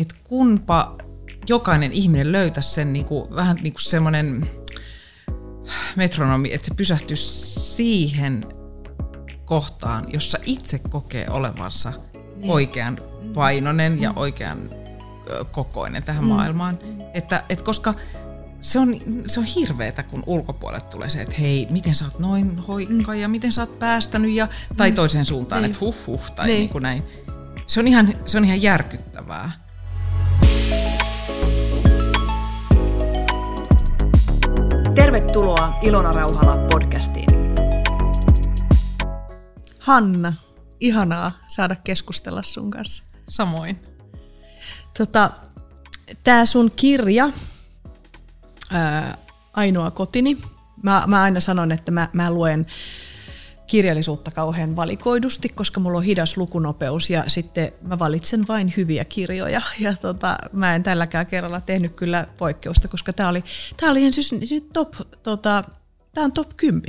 että kunpa jokainen ihminen löytäisi sen niin kuin, vähän niin kuin semmoinen metronomi, että se pysähtyisi siihen kohtaan, jossa itse kokee olevansa niin. oikean painoinen mm. ja oikean kokoinen tähän mm. maailmaan. Että, että koska se on, se on hirveetä, kun ulkopuolelle tulee se, että hei, miten sä oot noin hoikka mm. ja miten sä oot päästänyt, ja, tai mm. toiseen suuntaan, niin. että huh huh, tai niin. Niin kuin näin. Se on, ihan, se on ihan järkyttävää. Tervetuloa Ilona Rauhala podcastiin. Hanna, ihanaa saada keskustella sun kanssa. Samoin. Tota, Tämä sun kirja, ää, Ainoa kotini, mä, mä aina sanon, että mä, mä luen kirjallisuutta kauhean valikoidusti, koska mulla on hidas lukunopeus ja sitten mä valitsen vain hyviä kirjoja. Ja tota, mä en tälläkään kerralla tehnyt kyllä poikkeusta, koska tämä oli, tää oli ihan siis, top, tota, tää on top 10.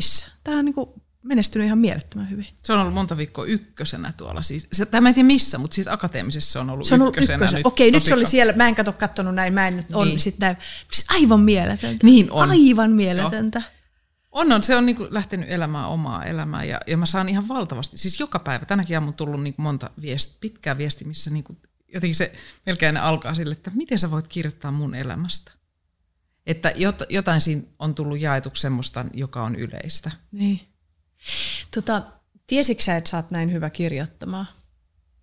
Tämä on niinku menestynyt ihan mielettömän hyvin. Se on ollut monta viikkoa ykkösenä tuolla. Siis, se, tämä en tiedä missä, mutta siis akateemisessa se on ollut se on ollut ykkösenä. ykkösenä. Nyt Okei, nyt se oli siellä, mä en kato kattonut näin, mä en nyt on Niin. sitten näin. Siis aivan mieletöntä. Niin on. Aivan mieletöntä. On, on. Se on niinku lähtenyt elämään omaa elämää ja, ja mä saan ihan valtavasti, siis joka päivä, tänäkin aamuna on tullut niinku monta viesti, pitkää viestiä, missä niinku, jotenkin se melkein alkaa sille, että miten sä voit kirjoittaa mun elämästä. Että jot, jotain siinä on tullut jaetuksi semmoista, joka on yleistä. Niin. Tota, tiesitkö sä, että sä oot näin hyvä kirjoittamaan?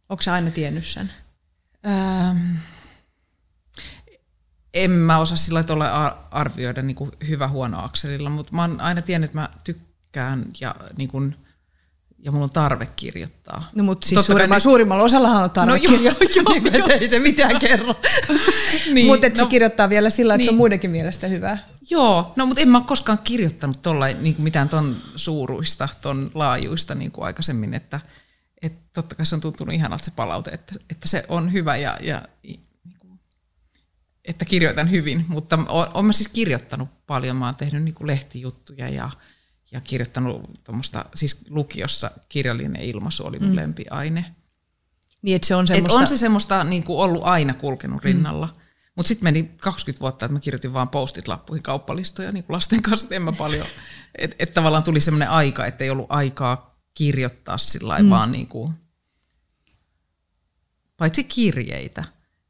Onko sä aina tiennyt sen? Ähm, en mä osaa sillä ar- arvioida niin kuin hyvä huono akselilla, mutta mä oon aina tiennyt, että mä tykkään ja, niin kuin, ja mulla on tarve kirjoittaa. No mutta siis suurimmalla, nyt- suurimmalla osallahan on tarve No joo, kirjoittaa, joo, niin joo. että ei se mitään kerro. Niin, mutta se no- kirjoittaa vielä sillä, että se on Niin. muidenkin mielestä hyvää. Joo, no mutta en mä ole koskaan kirjoittanut tollain, niin kuin mitään ton suuruista, ton laajuista niin kuin aikaisemmin, että, että totta kai se on tuntunut ihanalta se palaute, että, että se on hyvä ja, ja niin että kirjoitan hyvin, mutta mä siis kirjoittanut paljon, mä oon tehnyt niin lehtijuttuja ja, ja kirjoittanut tuommoista, siis lukiossa kirjallinen ilmaisu oli mun mm. lempiaine. Niin, että se on Et semmoista... on se semmoista niin kuin ollut aina kulkenut rinnalla. Mm. Mutta sitten meni 20 vuotta, että mä kirjoitin vaan postit lappuihin kauppalistoja niin kuin lasten kanssa, et en mä paljon. Että et tavallaan tuli semmoinen aika, että ei ollut aikaa kirjoittaa sillä mm. vaan niin kuin, paitsi kirjeitä.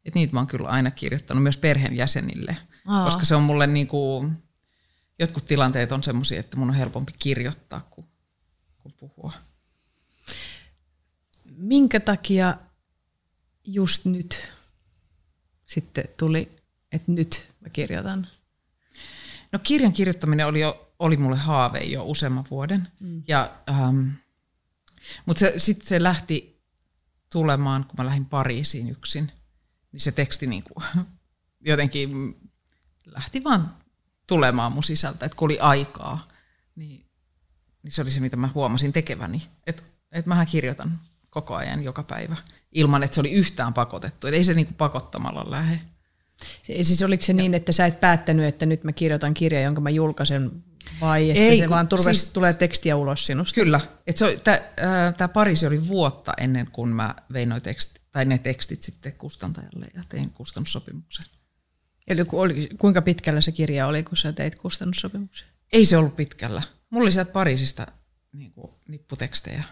Että niitä mä oon kyllä aina kirjoittanut myös perheenjäsenille, Aa. koska se on mulle niin kuin, jotkut tilanteet on semmoisia, että mun on helpompi kirjoittaa kuin, kuin puhua. Minkä takia just nyt sitten tuli, että nyt mä kirjoitan? No kirjan kirjoittaminen oli, jo, oli mulle haave jo useamman vuoden. Mm. Ja, ähm, mutta se, sitten se lähti tulemaan, kun mä lähdin Pariisiin yksin. Niin se teksti niinku, jotenkin lähti vaan tulemaan mun sisältä, että kun oli aikaa, niin, niin se oli se, mitä mä huomasin tekeväni. Että et mähän kirjoitan koko ajan, joka päivä, ilman että se oli yhtään pakotettu. Et ei se niinku pakottamalla lähde. Se- Siis oliko se niin, että sä et päättänyt, että nyt mä kirjoitan kirjan, jonka mä julkaisen, vai että Ei, se kun vaan turve, siis- tulee tekstiä ulos sinusta? Kyllä. Tämä Pariisi oli vuotta ennen kuin mä vein noi tekstit, tai ne tekstit sitten kustantajalle ja tein kustannussopimuksen. Eli ku- oli, kuinka pitkällä se kirja oli, kun sä teit kustannussopimuksen? Ei se ollut pitkällä. Mulla oli sieltä Pariisista niin kuin, nipputekstejä.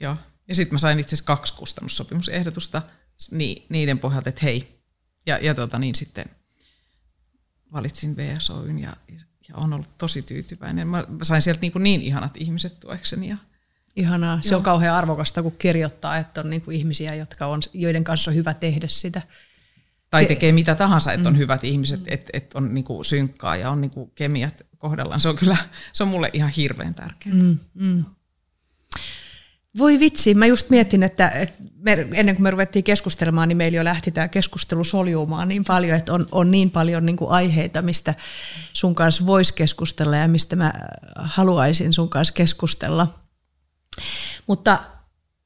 Joo. Ja sitten mä sain itse asiassa kaksi kustannussopimusehdotusta ni, niiden pohjalta, että hei. Ja, ja tota, niin sitten valitsin VSOyn ja, ja on ollut tosi tyytyväinen. Mä, mä sain sieltä niin, kuin niin ihanat ihmiset tuekseni ja Ihanaa. Se on kauhean arvokasta, kun kirjoittaa, että on niinku ihmisiä, jotka on, joiden kanssa on hyvä tehdä sitä. Tai tekee mitä tahansa, että on hyvät ihmiset, että et on niinku synkkaa ja on niinku kemiat kohdallaan. Se on kyllä, se on mulle ihan hirveän tärkeää. Mm. Voi vitsi, mä just mietin, että, että me, ennen kuin me ruvettiin keskustelemaan, niin meillä jo lähti tämä keskustelu soljumaan niin paljon, että on, on niin paljon niin kuin aiheita, mistä sun kanssa voisi keskustella ja mistä mä haluaisin sun kanssa keskustella. Mutta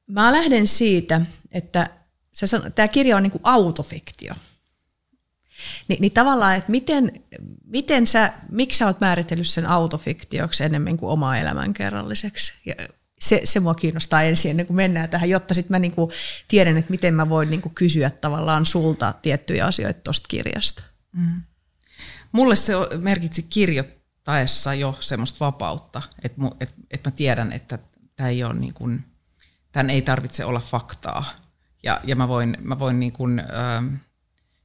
mä lähden siitä, että tämä kirja on niin kuin autofiktio. Ni, niin tavallaan, että miten, miten sä, miksi sä oot määritellyt sen autofiktioksi enemmän kuin omaa elämänkerralliseksi? Ja se, se mua kiinnostaa ensin ennen kuin mennään tähän, jotta sitten mä niinku tiedän, että miten mä voin niinku kysyä tavallaan sulta tiettyjä asioita tuosta kirjasta. Mm. Mulle se merkitsi kirjoittaessa jo semmoista vapautta, että et, et mä tiedän, että tämä ei ole niin kuin, tämän ei tarvitse olla faktaa. Ja, ja mä voin, mä voin niin kuin, äh,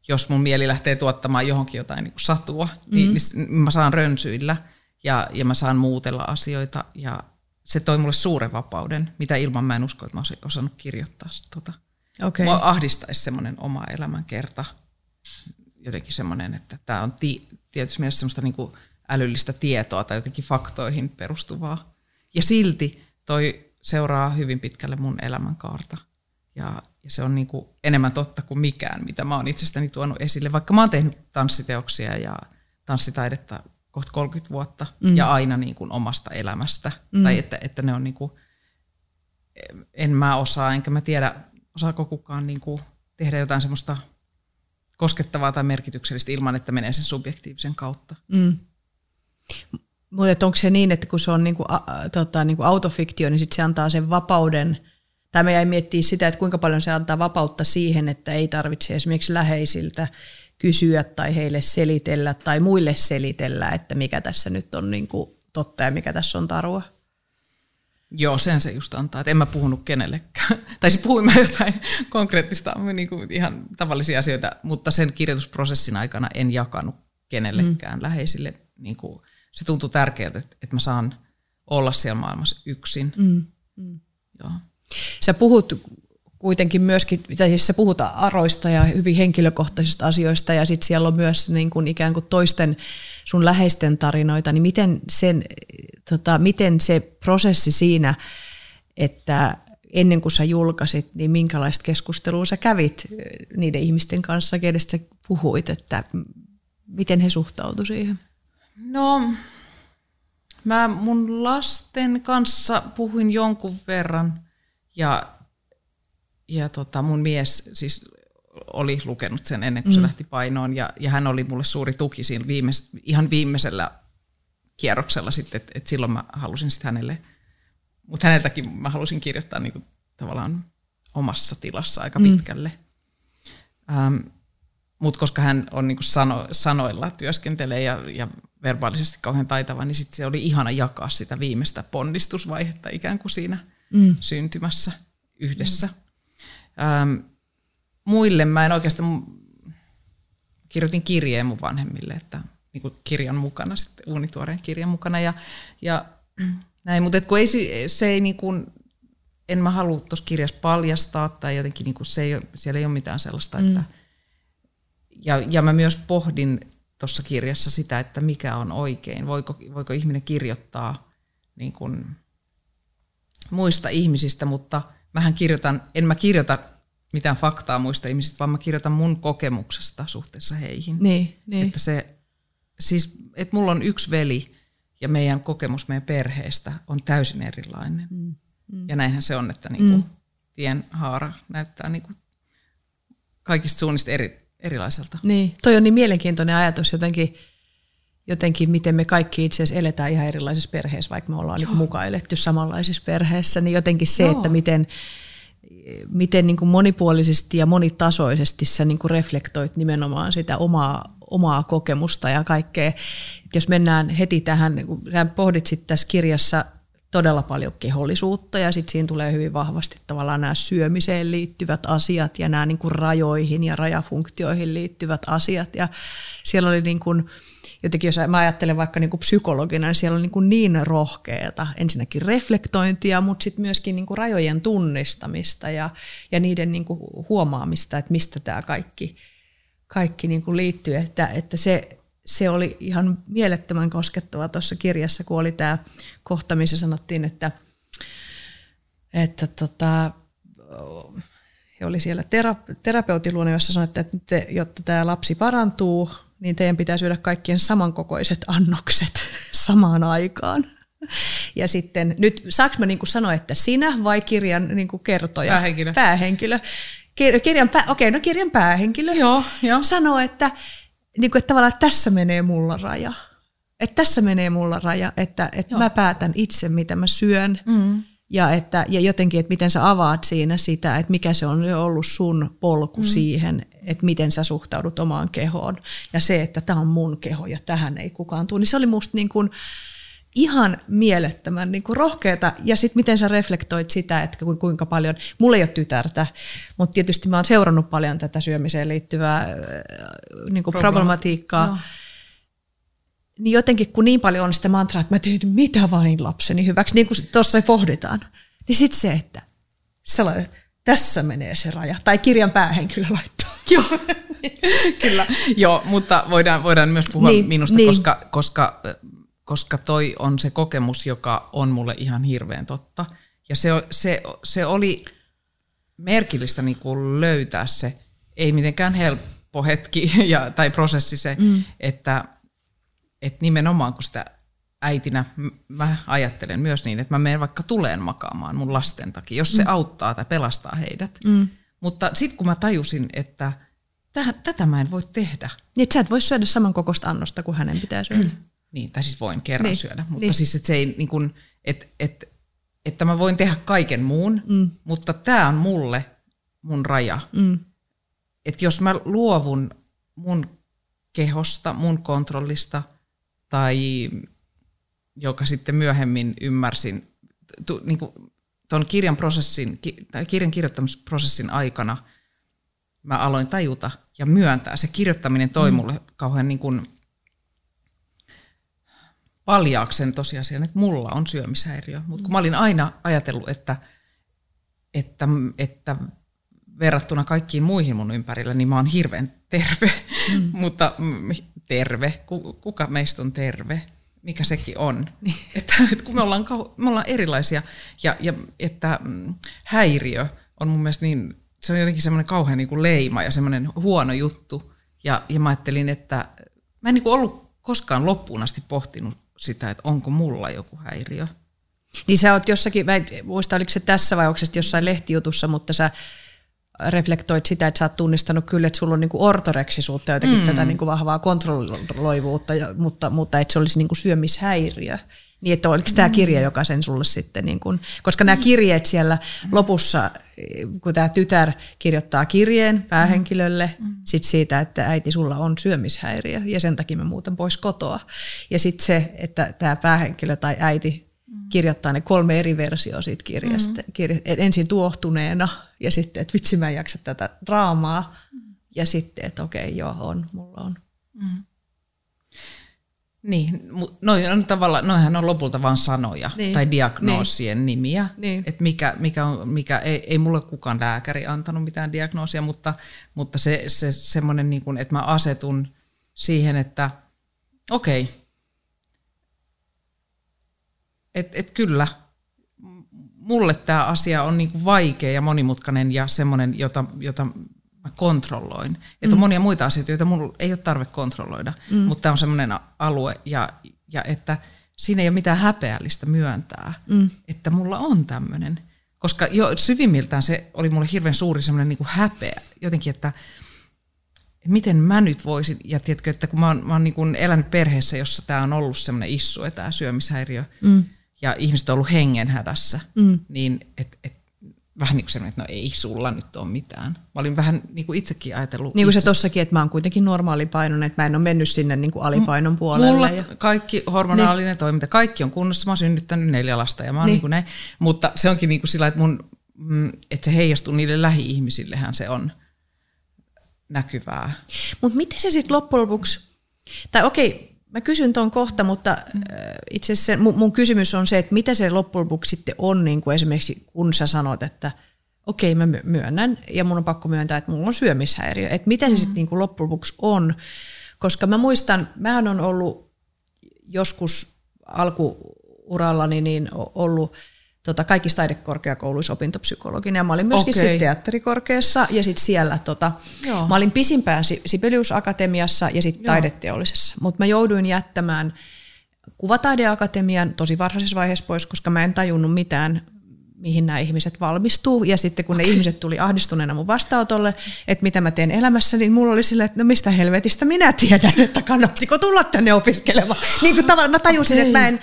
jos mun mieli lähtee tuottamaan johonkin jotain niin kuin satua, niin, mm. niin mä saan rönsyillä ja, ja mä saan muutella asioita ja se toi mulle suuren vapauden, mitä ilman mä en usko, että mä olisin osannut kirjoittaa. Tota. Okay. Mua ahdistaisi semmoinen oma elämänkerta, jotenkin semmoinen, että tämä on ti- tietysti mielessä semmoista niin kuin älyllistä tietoa tai jotenkin faktoihin perustuvaa. Ja silti toi seuraa hyvin pitkälle mun elämänkaarta. Ja, ja se on niin kuin enemmän totta kuin mikään, mitä mä oon itsestäni tuonut esille. Vaikka mä oon tehnyt tanssiteoksia ja tanssitaidetta kohta 30 vuotta mm. ja aina niin kuin omasta elämästä. Mm. Tai että, että ne on niin kuin, en mä osaa, enkä mä tiedä, osaako kukaan niin kuin tehdä jotain semmoista koskettavaa tai merkityksellistä ilman, että menee sen subjektiivisen kautta. Mm. Mutta onko se niin, että kun se on niinku, a, tota, niinku autofiktio, niin sit se antaa sen vapauden, tai me jäi miettiä sitä, että kuinka paljon se antaa vapautta siihen, että ei tarvitse esimerkiksi läheisiltä kysyä tai heille selitellä tai muille selitellä, että mikä tässä nyt on niinku totta ja mikä tässä on tarua. Joo, sen se just antaa, että en mä puhunut kenellekään. tai siis puhuin mä jotain konkreettista, niin kuin ihan tavallisia asioita, mutta sen kirjoitusprosessin aikana en jakanut kenellekään mm. läheisille. Niin kuin, se tuntui tärkeältä, että, että mä saan olla siellä maailmassa yksin. Mm. Mm. Joo. Sä puhut kuitenkin myöskin, tai siis sä puhut aroista ja hyvin henkilökohtaisista asioista, ja sitten siellä on myös niin kuin ikään kuin toisten sun läheisten tarinoita, niin miten, sen, tota, miten se prosessi siinä, että ennen kuin sä julkaisit, niin minkälaista keskustelua sä kävit niiden ihmisten kanssa, kenestä sä puhuit, että miten he suhtautuivat siihen? No, mä mun lasten kanssa puhuin jonkun verran ja, ja tota mun mies siis oli lukenut sen ennen kuin mm. se lähti painoon ja, ja hän oli mulle suuri tuki siinä viimeis, ihan viimeisellä kierroksella sitten, että et silloin mä halusin sitten hänelle, mutta häneltäkin mä halusin kirjoittaa niinku tavallaan omassa tilassa aika mm. pitkälle. Ähm, mutta koska hän on niinku sano, sanoilla työskentelee ja, ja verbaalisesti kauhean taitava, niin sitten se oli ihana jakaa sitä viimeistä ponnistusvaihetta ikään kuin siinä mm. syntymässä yhdessä. Mm. Ähm, muille mä en oikeastaan, kirjoitin kirjeen mun vanhemmille, että niin kuin kirjan mukana, sitten uunituoreen kirjan mukana ja, ja näin, mutta kun ei, se ei niin kuin, en mä halua tuossa kirjassa paljastaa tai jotenkin niin kuin se ei, siellä ei ole mitään sellaista, mm. että ja, ja mä myös pohdin tuossa kirjassa sitä, että mikä on oikein, voiko, voiko ihminen kirjoittaa niin kuin muista ihmisistä, mutta mähän kirjoitan, en mä kirjoita mitään faktaa muista ihmisistä, vaan mä kirjoitan mun kokemuksesta suhteessa heihin. Niin, niin. Että se, siis, että mulla on yksi veli ja meidän kokemus meidän perheestä on täysin erilainen. Mm, mm. Ja näinhän se on, että niinku mm. tien haara näyttää niinku kaikista suunnista eri, erilaiselta. Niin, toi on niin mielenkiintoinen ajatus jotenkin, jotenkin miten me kaikki itse asiassa eletään ihan erilaisissa perheissä, vaikka me ollaan niin mukaan eletty samanlaisissa perheissä, niin jotenkin se, Joo. että miten miten niin kuin monipuolisesti ja monitasoisesti sä niin kuin reflektoit nimenomaan sitä omaa, omaa kokemusta ja kaikkea. Jos mennään heti tähän, niin sä pohdit tässä kirjassa todella paljon kehollisuutta ja sitten siinä tulee hyvin vahvasti tavallaan nämä syömiseen liittyvät asiat ja nämä niin kuin rajoihin ja rajafunktioihin liittyvät asiat ja siellä oli niin kuin, jotenkin jos mä ajattelen vaikka niin kuin psykologina, niin siellä on niin, kuin niin rohkeata ensinnäkin reflektointia, mutta sitten myöskin niin kuin rajojen tunnistamista ja, ja niiden niin kuin huomaamista, että mistä tämä kaikki, kaikki niin kuin liittyy. Että, että se, se oli ihan mielettömän koskettava tuossa kirjassa, kun oli tämä kohta, missä sanottiin, että, että tota, he oli siellä tera- terapeutin luona, jossa sanoitte, että nyt, jotta tämä lapsi parantuu, niin teidän pitää syödä kaikkien samankokoiset annokset samaan aikaan. Ja sitten, nyt saanko mä niinku sanoa, että sinä vai kirjan niinku kertoja? Päähenkilö. Päähenkilö. Kirjan pää, okei, no kirjan päähenkilö joo, joo. sanoo, että, niinku, että tavallaan että tässä menee mulla raja. Että tässä menee mulla raja, että, että mä päätän itse, mitä mä syön. Mm. Ja, että, ja jotenkin, että miten sä avaat siinä sitä, että mikä se on ollut sun polku mm. siihen, että miten sä suhtaudut omaan kehoon. Ja se, että tämä on mun keho ja tähän ei kukaan tule. Niin se oli musta niin kuin, ihan mielettömän niin kuin rohkeata. Ja sitten miten sä reflektoit sitä, että kuinka paljon, mulla ei ole tytärtä, mutta tietysti mä oon seurannut paljon tätä syömiseen liittyvää äh, niin kuin problematiikkaa. No. Niin jotenkin kun niin paljon on sitä mantraa, että mä teen mitä vain lapseni hyväksi, niin kuin tuossa pohditaan. Niin sitten se, että sellainen, tässä menee se raja. Tai kirjan päähenkilö laittaa. Joo, kyllä. Joo, mutta voidaan, voidaan myös puhua niin, minusta, niin. koska, koska koska toi on se kokemus, joka on mulle ihan hirveän totta. Ja se, se, se oli merkillistä niin kuin löytää se, ei mitenkään helppo hetki ja, tai prosessi se, mm. että, että nimenomaan kun sitä äitinä mä ajattelen myös niin, että mä menen vaikka tuleen makaamaan mun lasten takia, jos se mm. auttaa tai pelastaa heidät. Mm. Mutta sitten kun mä tajusin, että tätä mä en voi tehdä. Niin, että sä et voi syödä saman kokoista annosta kuin hänen pitää syödä. Mm. Niin, tai siis voin kerran niin. syödä, mutta niin. siis että se ei niin kuin, että, että, että mä voin tehdä kaiken muun, mm. mutta tämä on mulle mun raja. Mm. Että jos mä luovun mun kehosta, mun kontrollista, tai joka sitten myöhemmin ymmärsin, tu, niin kuin ton kirjan, prosessin, tai kirjan kirjoittamisprosessin aikana mä aloin tajuta ja myöntää. Se kirjoittaminen toi mm. mulle kauhean niin kuin, paljaaksen tosiasian, että mulla on syömishäiriö. Mutta kun mä olin aina ajatellut, että, että, että verrattuna kaikkiin muihin mun ympärillä, niin mä oon hirveän terve. Mm. Mutta mm, terve, kuka meistä on terve? Mikä sekin on. Niin. Että, että kun me ollaan, me ollaan erilaisia ja, ja että mm, häiriö on mun mielestä niin, se on jotenkin semmoinen kauhean niin kuin leima ja semmoinen huono juttu. Ja, ja mä ajattelin, että mä en niin kuin ollut koskaan loppuun asti pohtinut sitä, että onko mulla joku häiriö. Niin sä oot jossakin, mä en muista oliko se tässä vai onko se jossain lehtijutussa, mutta sä reflektoit sitä, että sä oot tunnistanut kyllä, että sulla on niinku ortoreksisuutta, jotenkin mm. tätä niinku vahvaa kontrolloivuutta, mutta, mutta että se olisi niinku syömishäiriö. Niin, että oliko tämä kirja, mm. joka sen sulle sitten, niin kun, koska nämä kirjeet siellä lopussa, kun tämä tytär kirjoittaa kirjeen päähenkilölle, mm. sit siitä, että äiti, sulla on syömishäiriö ja sen takia mä muutan pois kotoa. Ja sitten se, että tämä päähenkilö tai äiti mm. kirjoittaa ne kolme eri versioa siitä kirjasta. Mm. Kirja, ensin tuohtuneena ja sitten, että vitsi mä en jaksa tätä draamaa. Mm. Ja sitten, että okei, joo, on, mulla on. Mm. Niin, noi on tavalla, noihän on lopulta vain sanoja niin. tai diagnoosien niin. nimiä. Niin. Et mikä, mikä on, mikä, ei, ei mulle kukaan lääkäri antanut mitään diagnoosia, mutta, mutta se, se semmoinen, niin kuin, että mä asetun siihen, että okei, okay, että et kyllä, mulle tämä asia on niin kuin vaikea ja monimutkainen ja semmoinen, jota, jota mä kontrolloin. Että mm. on monia muita asioita, joita mulla ei ole tarve kontrolloida, mm. mutta tämä on semmoinen alue, ja, ja että siinä ei ole mitään häpeällistä myöntää, mm. että mulla on tämmöinen. Koska jo syvimmiltään se oli mulle hirveän suuri semmoinen niin häpeä, jotenkin, että miten mä nyt voisin, ja tiedätkö, että kun mä oon, mä oon niin kuin elänyt perheessä, jossa tämä on ollut semmoinen issu, tämä syömishäiriö, mm. ja ihmiset on ollut hengenhädässä, mm. niin että et, vähän niin kuin että no ei sulla nyt ole mitään. Mä olin vähän niin kuin itsekin ajatellut. Niin kuin se tossakin, että mä oon kuitenkin normaalipainoinen, että mä en ole mennyt sinne niin kuin alipainon puolelle. Mulla ja... kaikki hormonaalinen niin. toiminta, kaikki on kunnossa. Mä oon synnyttänyt neljä lasta ja mä oon niin. niin kuin näin. Mutta se onkin niin kuin sillä, että, mun, mm, että se heijastuu niille lähi-ihmisillehän se on näkyvää. Mutta miten se sitten loppujen lopuksi, tai okei, Mä kysyn tuon kohta, mutta itse asiassa mun, mun kysymys on se, että mitä se loppujen lopuksi sitten on, niin kuin esimerkiksi kun sä sanot, että okei mä myönnän ja mun on pakko myöntää, että mulla on syömishäiriö. Että mitä se sitten niin kuin loppujen lopuksi on, koska mä muistan, mä on ollut joskus alkuurallani niin ollut tota, kaikissa taidekorkeakouluissa opintopsykologina. Ja mä olin myöskin okay. teatterikorkeassa ja sitten siellä tota, mä olin pisimpään Sibelius Akatemiassa ja sitten taideteollisessa, mutta mä jouduin jättämään kuvataideakatemian tosi varhaisessa vaiheessa pois, koska mä en tajunnut mitään mihin nämä ihmiset valmistuu. Ja sitten kun okay. ne ihmiset tuli ahdistuneena mun vastaanotolle, että mitä mä teen elämässä, niin mulla oli silleen, että no mistä helvetistä minä tiedän, että kannattiko tulla tänne opiskelemaan. Niin kuin tavallaan mä tajusin, okay. että, mä en,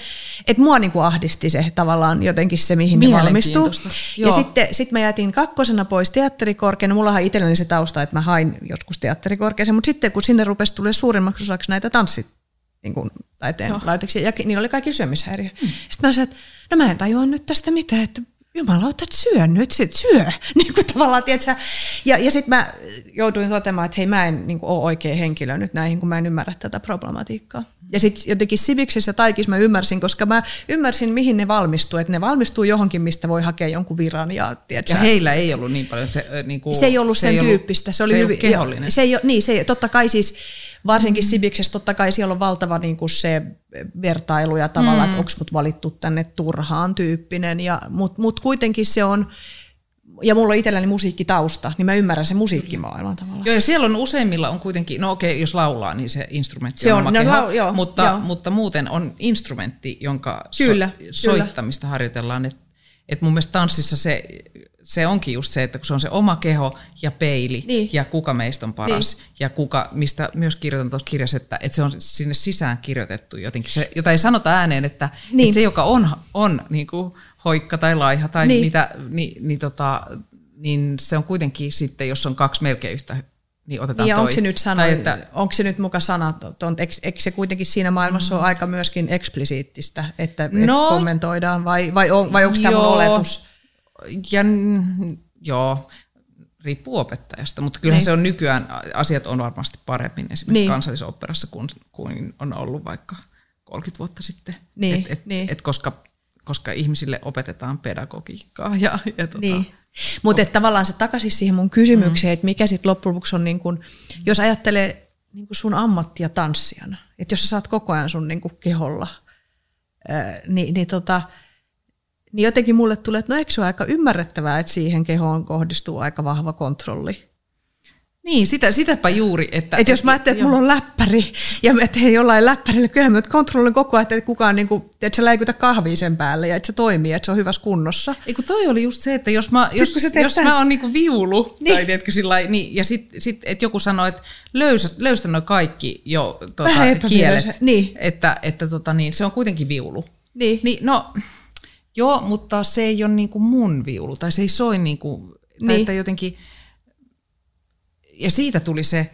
että mua niin kuin ahdisti se tavallaan jotenkin se, mihin ne valmistuu. Joo. Ja sitten sit mä jätin kakkosena pois teatterikorkean. Mullahan itselläni se tausta, että mä hain joskus teatterikorkeaseen, mutta sitten kun sinne rupesi tulee suurimmaksi osaksi näitä tanssit, niin kuin taiteen laitoksia, ja niillä oli kaikki syömishäiriö. Mm. Sitten mä sanoin, että no mä en tajua nyt tästä mitään, että jumalauta, että syö nyt, sit syö. Niin kuin tavallaan, tiedätkö? Ja, ja sitten mä jouduin toteamaan, että hei mä en niin kuin, ole oikea henkilö nyt näihin, kun mä en ymmärrä tätä problematiikkaa. Ja sitten jotenkin Siviksessä Taikis mä ymmärsin, koska mä ymmärsin, mihin ne valmistuu. Että ne valmistuu johonkin, mistä voi hakea jonkun viran. Ja, ja heillä ei ollut niin paljon. Se, niin kuin, se ei ollut se sen ei tyyppistä. Se, oli se hyvin, kehollinen. Se ei, niin, se, totta kai siis varsinkin. Sibiksessä totta kai siellä on valtava niin kuin se vertailu ja tavallaan, mm. että onko mut valittu tänne turhaan tyyppinen, ja, mutta mut kuitenkin se on, ja mulla on itselläni musiikkitausta, niin mä ymmärrän se musiikkimaailman tavallaan. Joo, ja siellä on useimmilla on kuitenkin, no okei, jos laulaa, niin se instrumentti se on, on no, keho, joo, mutta, joo. mutta muuten on instrumentti, jonka kyllä, so, soittamista kyllä. harjoitellaan. Että et mun mielestä tanssissa se se onkin just se, että kun se on se oma keho ja peili niin. ja kuka meistä on paras niin. ja kuka, mistä myös kirjoitan tuossa kirjassa, että, että se on sinne sisään kirjoitettu jotenkin, se, jota ei sanota ääneen, että, niin. että se, joka on, on niin kuin hoikka tai laiha tai niin. mitä, niin, niin, tota, niin se on kuitenkin sitten, jos on kaksi melkein yhtä niin otetaan niin, toi. Onko se nyt, sana, tai että, onko se nyt muka sanaton, eikö, eikö se kuitenkin siinä maailmassa mm. ole aika myöskin eksplisiittistä, että, no, että kommentoidaan, vai, vai, on, vai onko tämä oletus? Ja joo, riippuu opettajasta, mutta kyllähän niin. se on nykyään, asiat on varmasti paremmin esimerkiksi niin. kansallisoperassa kuin, kuin on ollut vaikka 30 vuotta sitten. Niin. Et, et, niin. Et koska, koska ihmisille opetetaan pedagogiikkaa. Ja, ja tota, niin. Mutta tavallaan se takaisin siihen mun kysymykseen, mm. että mikä sitten loppujen lopuksi on, niin kun, jos ajattelee niin kun sun ammattia tanssijana, että jos sä saat koko ajan sun niin keholla, ää, niin, niin tota, niin jotenkin mulle tulee, että no eikö se ole aika ymmärrettävää, että siihen kehoon kohdistuu aika vahva kontrolli. Niin, sitä, sitäpä juuri. Että, et jos mä ajattelen, että mulla on läppäri ja mä teen jollain läppärillä, kyllä mä kontrollin koko ajan, että kukaan niin kuin, että sä läikytä kahvia sen päälle ja että se toimii, että se on hyvässä kunnossa. Ei kun toi oli just se, että jos mä, jos, jos mä oon niin kuin viulu, niin. tai tiedätkö, sillä niin, ja sitten sit, että joku sanoo, että löysä, löystä noin kaikki jo tota, kielet, niin. että, että tota, niin, se on kuitenkin viulu. Niin. niin no, Joo, mutta se ei ole niin kuin mun viulu, tai se ei soi niin kuin, niin. että jotenkin, ja siitä tuli se,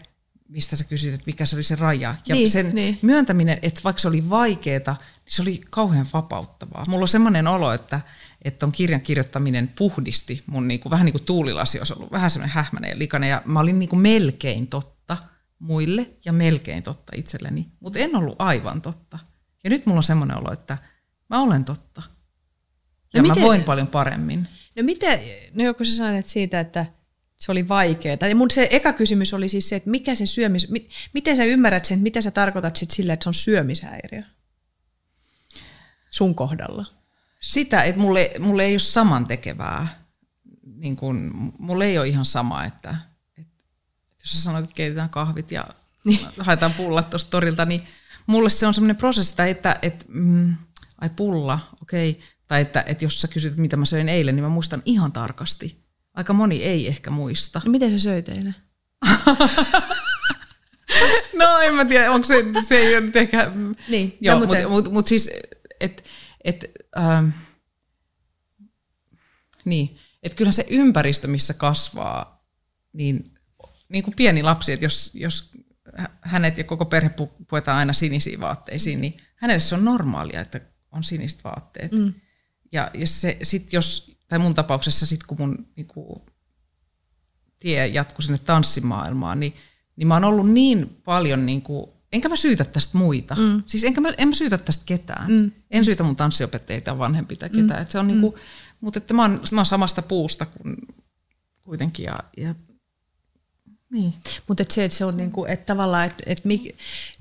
mistä sä kysyt, että mikä se oli se raja. Ja niin, sen niin. myöntäminen, että vaikka se oli vaikeaa, niin se oli kauhean vapauttavaa. Mulla on semmoinen olo, että, että on kirjan kirjoittaminen puhdisti mun niin kuin, vähän niin kuin tuulilasi olisi ollut vähän semmoinen hähmäinen ja likainen. Ja mä olin niin kuin melkein totta muille ja melkein totta itselleni, mutta en ollut aivan totta. Ja nyt mulla on semmoinen olo, että mä olen totta. Ja no mä miten, voin paljon paremmin. No miten, no kun sä sanoit siitä, että se oli vaikeaa. Ja mun se eka kysymys oli siis se, että mikä se syömis, mit, miten sä ymmärrät sen, että mitä sä tarkoitat sit sillä, että se on syömishäiriö sun kohdalla? Sitä, että mulle, mulle ei ole samantekevää. Niin kun, mulle ei ole ihan sama, että, että jos sä sanoit, että keitetään kahvit ja niin. haetaan pullat tuosta torilta, niin mulle se on semmoinen prosessi, että, että mm, ai pulla, okei, okay, tai että, että jos sä kysyt, mitä mä söin eilen, niin mä muistan ihan tarkasti. Aika moni ei ehkä muista. No, miten sä söit eilen? no en mä tiedä, onko se, se ei ole nyt ehkä... Niin, joo, no, mutta mut, mut siis, että et, ähm, niin, että kyllähän se ympäristö, missä kasvaa, niin, niin kuin pieni lapsi, että jos, jos hänet ja koko perhe puetaan aina sinisiin vaatteisiin, niin hänelle se on normaalia, että on siniset vaatteet. Mm. Ja, ja se sit jos, tai mun tapauksessa sit kun mun niinku, tie jatkui sinne tanssimaailmaan, niin, niin mä oon ollut niin paljon, niinku, enkä mä syytä tästä muita. Mm. Siis enkä mä, en mä syytä tästä ketään. Mm. En syytä mun tanssiopettajia tai vanhempia tai ketään. Mm. Et se on niinku, mm. Mutta että mä oon, mä oon samasta puusta kuin kuitenkin. Ja, ja niin. Mutta et se, että se on niinku, että tavallaan, että et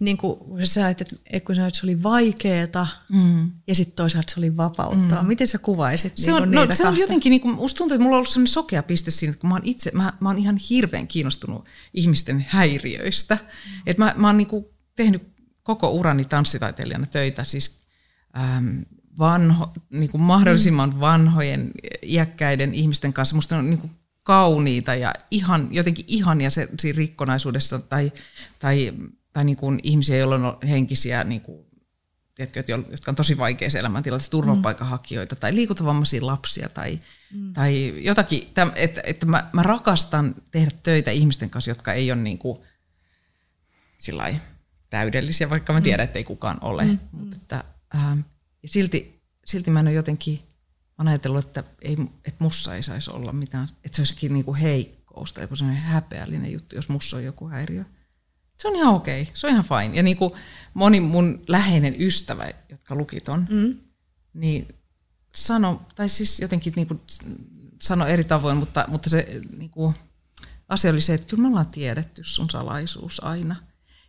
niinku, kun sä sanoit, että et kun sanoit, että se oli vaikeeta mm. ja sitten toisaalta se oli vapauttaa. Mm. Miten sä kuvaisit se on, niinku no, se on jotenkin, niinku, musta tuntuu, että mulla on ollut sellainen sokea piste siinä, että kun mä oon itse, mä, mä oon ihan hirveän kiinnostunut ihmisten häiriöistä. Mm. Että mä, mä oon niinku tehnyt koko urani tanssitaiteilijana töitä, siis ähm, vanho, niin kuin mahdollisimman vanhojen, iäkkäiden ihmisten kanssa. Musta on niin kuin kauniita ja ihan, jotenkin ihania se, siinä rikkonaisuudessa tai, tai, tai niin kuin ihmisiä, joilla on henkisiä niin kuin, tiedätkö, jotka on tosi vaikeassa elämäntilanteessa, turvapaikanhakijoita mm. tai liikuntavammaisia lapsia tai, mm. tai jotakin, että, että mä, mä rakastan tehdä töitä ihmisten kanssa, jotka ei ole niin kuin, sillai, täydellisiä, vaikka mä mm. tiedän, että ei kukaan ole. Mm. Mutta että, ähm, ja silti, silti mä en ole jotenkin, mä oon ajatellut, että, ei, että mussa ei saisi olla mitään, että se olisikin niin kuin heikkous tai joku sellainen häpeällinen juttu, jos mussa on joku häiriö. Se on ihan okei, okay. se on ihan fine. Ja niin kuin moni mun läheinen ystävä, jotka luki ton, mm. niin sano, tai siis jotenkin niin kuin sano eri tavoin, mutta, mutta se niin kuin, asia oli se, että kyllä me ollaan tiedetty sun salaisuus aina –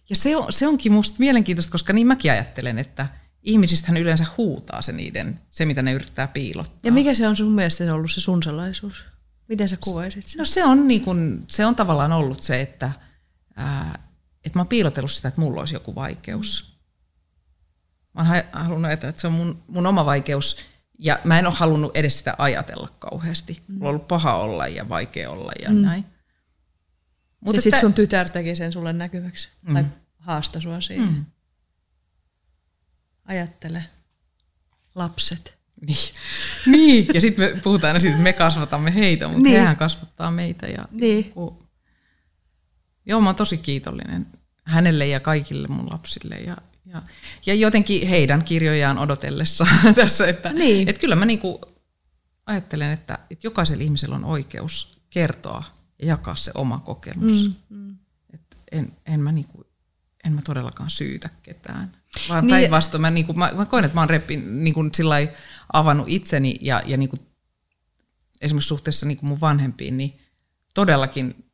ja se, on, se onkin musta mielenkiintoista, koska niin mäkin ajattelen, että ihmisistähän yleensä huutaa se niiden, se mitä ne yrittää piilottaa. Ja mikä se on sun mielestä ollut se sun salaisuus? Miten sä kuvaisit No se on, niin kun, se on tavallaan ollut se, että, ää, että mä oon piilotellut sitä, että mulla olisi joku vaikeus. Mä oon halunnut ajatella, että se on mun, mun oma vaikeus, ja mä en ole halunnut edes sitä ajatella kauheasti. Mm. Mulla on ollut paha olla ja vaikea olla ja mm. näin. Mutta ja sitten sun tytär teki sen sulle näkyväksi. Mm. Tai haasta sua siihen. Mm. Ajattele. Lapset. Niin. niin. Ja sitten me puhutaan aina siitä, että me kasvatamme heitä, mutta niin. hehän kasvattaa meitä. Ja niin. Ku... Joo, mä oon tosi kiitollinen hänelle ja kaikille mun lapsille. Ja, ja, ja jotenkin heidän kirjojaan odotellessa tässä, että niin. et kyllä mä niinku ajattelen, että, että jokaisella ihmisellä on oikeus kertoa ja jakaa se oma kokemus. Mm, mm. Et en, en, mä niinku, en mä todellakaan syytä ketään. Vaan niin, päinvastoin mä, niinku, mä, mä koen, että mä oon reppi, niinku, avannut itseni ja, ja niinku, esimerkiksi suhteessa niinku mun vanhempiin, niin todellakin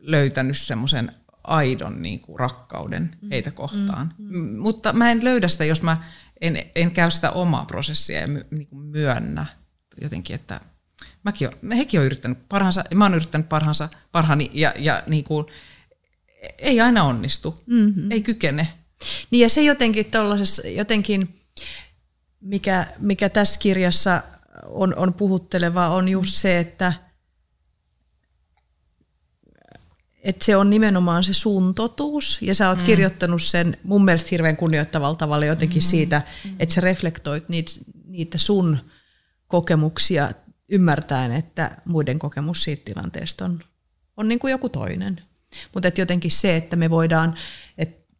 löytänyt semmoisen aidon niinku, rakkauden mm, heitä kohtaan. Mm, mm. Mutta mä en löydä sitä, jos mä en, en käy sitä omaa prosessia ja my, niinku, myönnä jotenkin, että mäkin on, hekin on yrittänyt parhaansa, mä oon yrittänyt parhaansa, parhaani ja, ja niin kuin, ei aina onnistu, mm-hmm. ei kykene. Niin ja se jotenkin jotenkin, mikä, mikä tässä kirjassa on, on puhutteleva, on just se, että että se on nimenomaan se sun totuus, ja sä oot mm. kirjoittanut sen mun mielestä hirveän kunnioittavalla tavalla jotenkin mm. siitä, että sä reflektoit niitä, niitä sun kokemuksia ymmärtäen, että muiden kokemus siitä tilanteesta on, on niin kuin joku toinen. Mutta jotenkin se, että me voidaan, että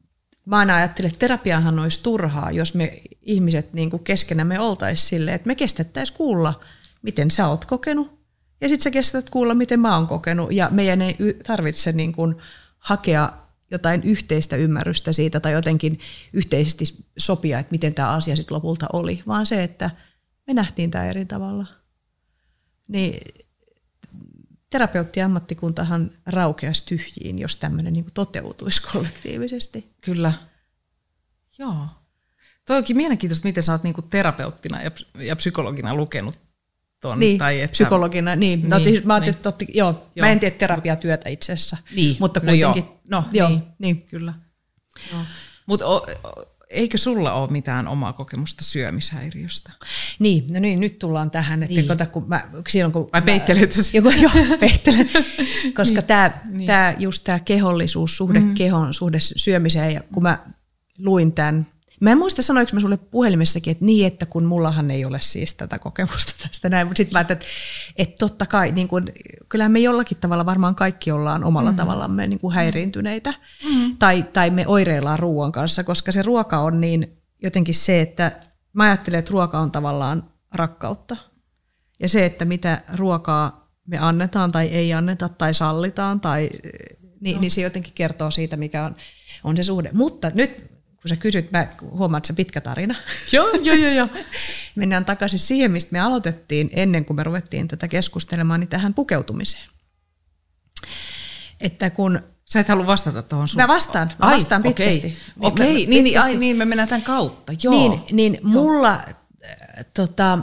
mä aina ajattelen, että terapiahan olisi turhaa, jos me ihmiset niin kuin keskenämme oltaisiin silleen, että me kestettäisiin kuulla, miten sä oot kokenut, ja sitten sä kestät kuulla, miten mä oon kokenut, ja meidän ei tarvitse niin kuin hakea jotain yhteistä ymmärrystä siitä tai jotenkin yhteisesti sopia, että miten tämä asia sitten lopulta oli, vaan se, että me nähtiin tämä eri tavalla. Niin terapeuttiammattikuntahan raukeaisi tyhjiin, jos tämmöinen niin toteutuisi kollektiivisesti. Kyllä. Joo. Toi onkin mielenkiintoista, miten sä oot niin terapeuttina ja, ja psykologina lukenut ton. Niin, tai että, psykologina, niin. No, niin, mä, niin. Totti, joo, joo. mä en tee terapiatyötä itse asiassa, niin. mutta kuitenkin. No, joo. no joo, niin, niin. kyllä. Mutta eikö sulla ole mitään omaa kokemusta syömishäiriöstä? Niin, no niin, nyt tullaan tähän, että niin. kota, kun mä, silloin kun... Vai peittelet joku, Joo, peittelen. Koska niin. tämä, niin. tämä, just tämä kehollisuus, suhde mm. kehon, suhde syömiseen, ja kun mä luin tämän Mä en muista sanoinko mä sulle puhelimessakin, että niin, että kun mullahan ei ole siis tätä kokemusta tästä näin, mutta sitten mä että, että totta kai, niin kun, kyllähän me jollakin tavalla varmaan kaikki ollaan omalla mm. tavallamme niin kuin häiriintyneitä mm. tai, tai me oireillaan ruoan kanssa, koska se ruoka on niin jotenkin se, että mä ajattelen, että ruoka on tavallaan rakkautta. Ja se, että mitä ruokaa me annetaan tai ei anneta tai sallitaan, tai, niin, no. niin se jotenkin kertoo siitä, mikä on, on se suhde. Mutta nyt kun sä kysyt, mä huomaan, että se pitkä tarina. joo, joo, joo, joo. Mennään takaisin siihen, mistä me aloitettiin ennen kuin me ruvettiin tätä keskustelemaan, niin tähän pukeutumiseen. Että kun Sä et halua vastata tuohon sun... Mä vastaan, mä ai, vastaan pitkästi. Okei, okay. okay. niin, niin, niin, ai, niin, me mennään tämän kautta, joo. Niin, niin joo. mulla, äh, tota,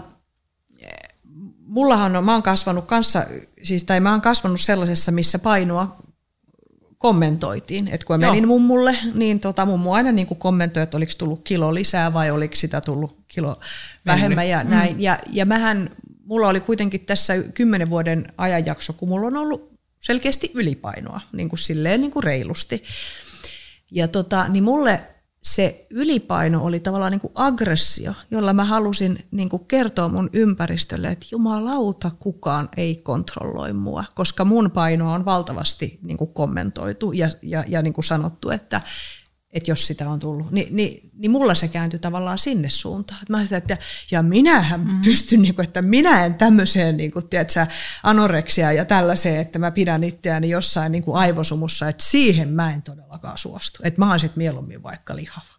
mullahan on, mä oon kasvanut kanssa, siis, tai mä oon kasvanut sellaisessa, missä painoa kommentoitiin. Että kun mä menin mummulle, niin tota, mummu aina niin kuin kommentoi, että oliko tullut kilo lisää vai oliko sitä tullut kilo vähemmän ja näin. Mm. Ja, ja mähän, mulla oli kuitenkin tässä kymmenen vuoden ajanjakso, kun mulla on ollut selkeästi ylipainoa, niin kuin silleen niin kuin reilusti. Ja tota, niin mulle se ylipaino oli tavallaan niin kuin aggressio, jolla mä halusin niin kuin kertoa mun ympäristölle, että jumalauta kukaan ei kontrolloi mua, koska mun paino on valtavasti niin kuin kommentoitu ja, ja, ja niin kuin sanottu, että, että jos sitä on tullut, niin, niin, niin mulla se kääntyi tavallaan sinne suuntaan. Mä sanoin, että ja minähän mm. pystyn, niin kuin, että minä en tämmöiseen niin kuin, tiedätkö, anoreksia ja tällaiseen, että mä pidän itseäni jossain niin kuin aivosumussa, että siihen mä en todellakaan suostu. Että mä oon sitten mieluummin vaikka lihava.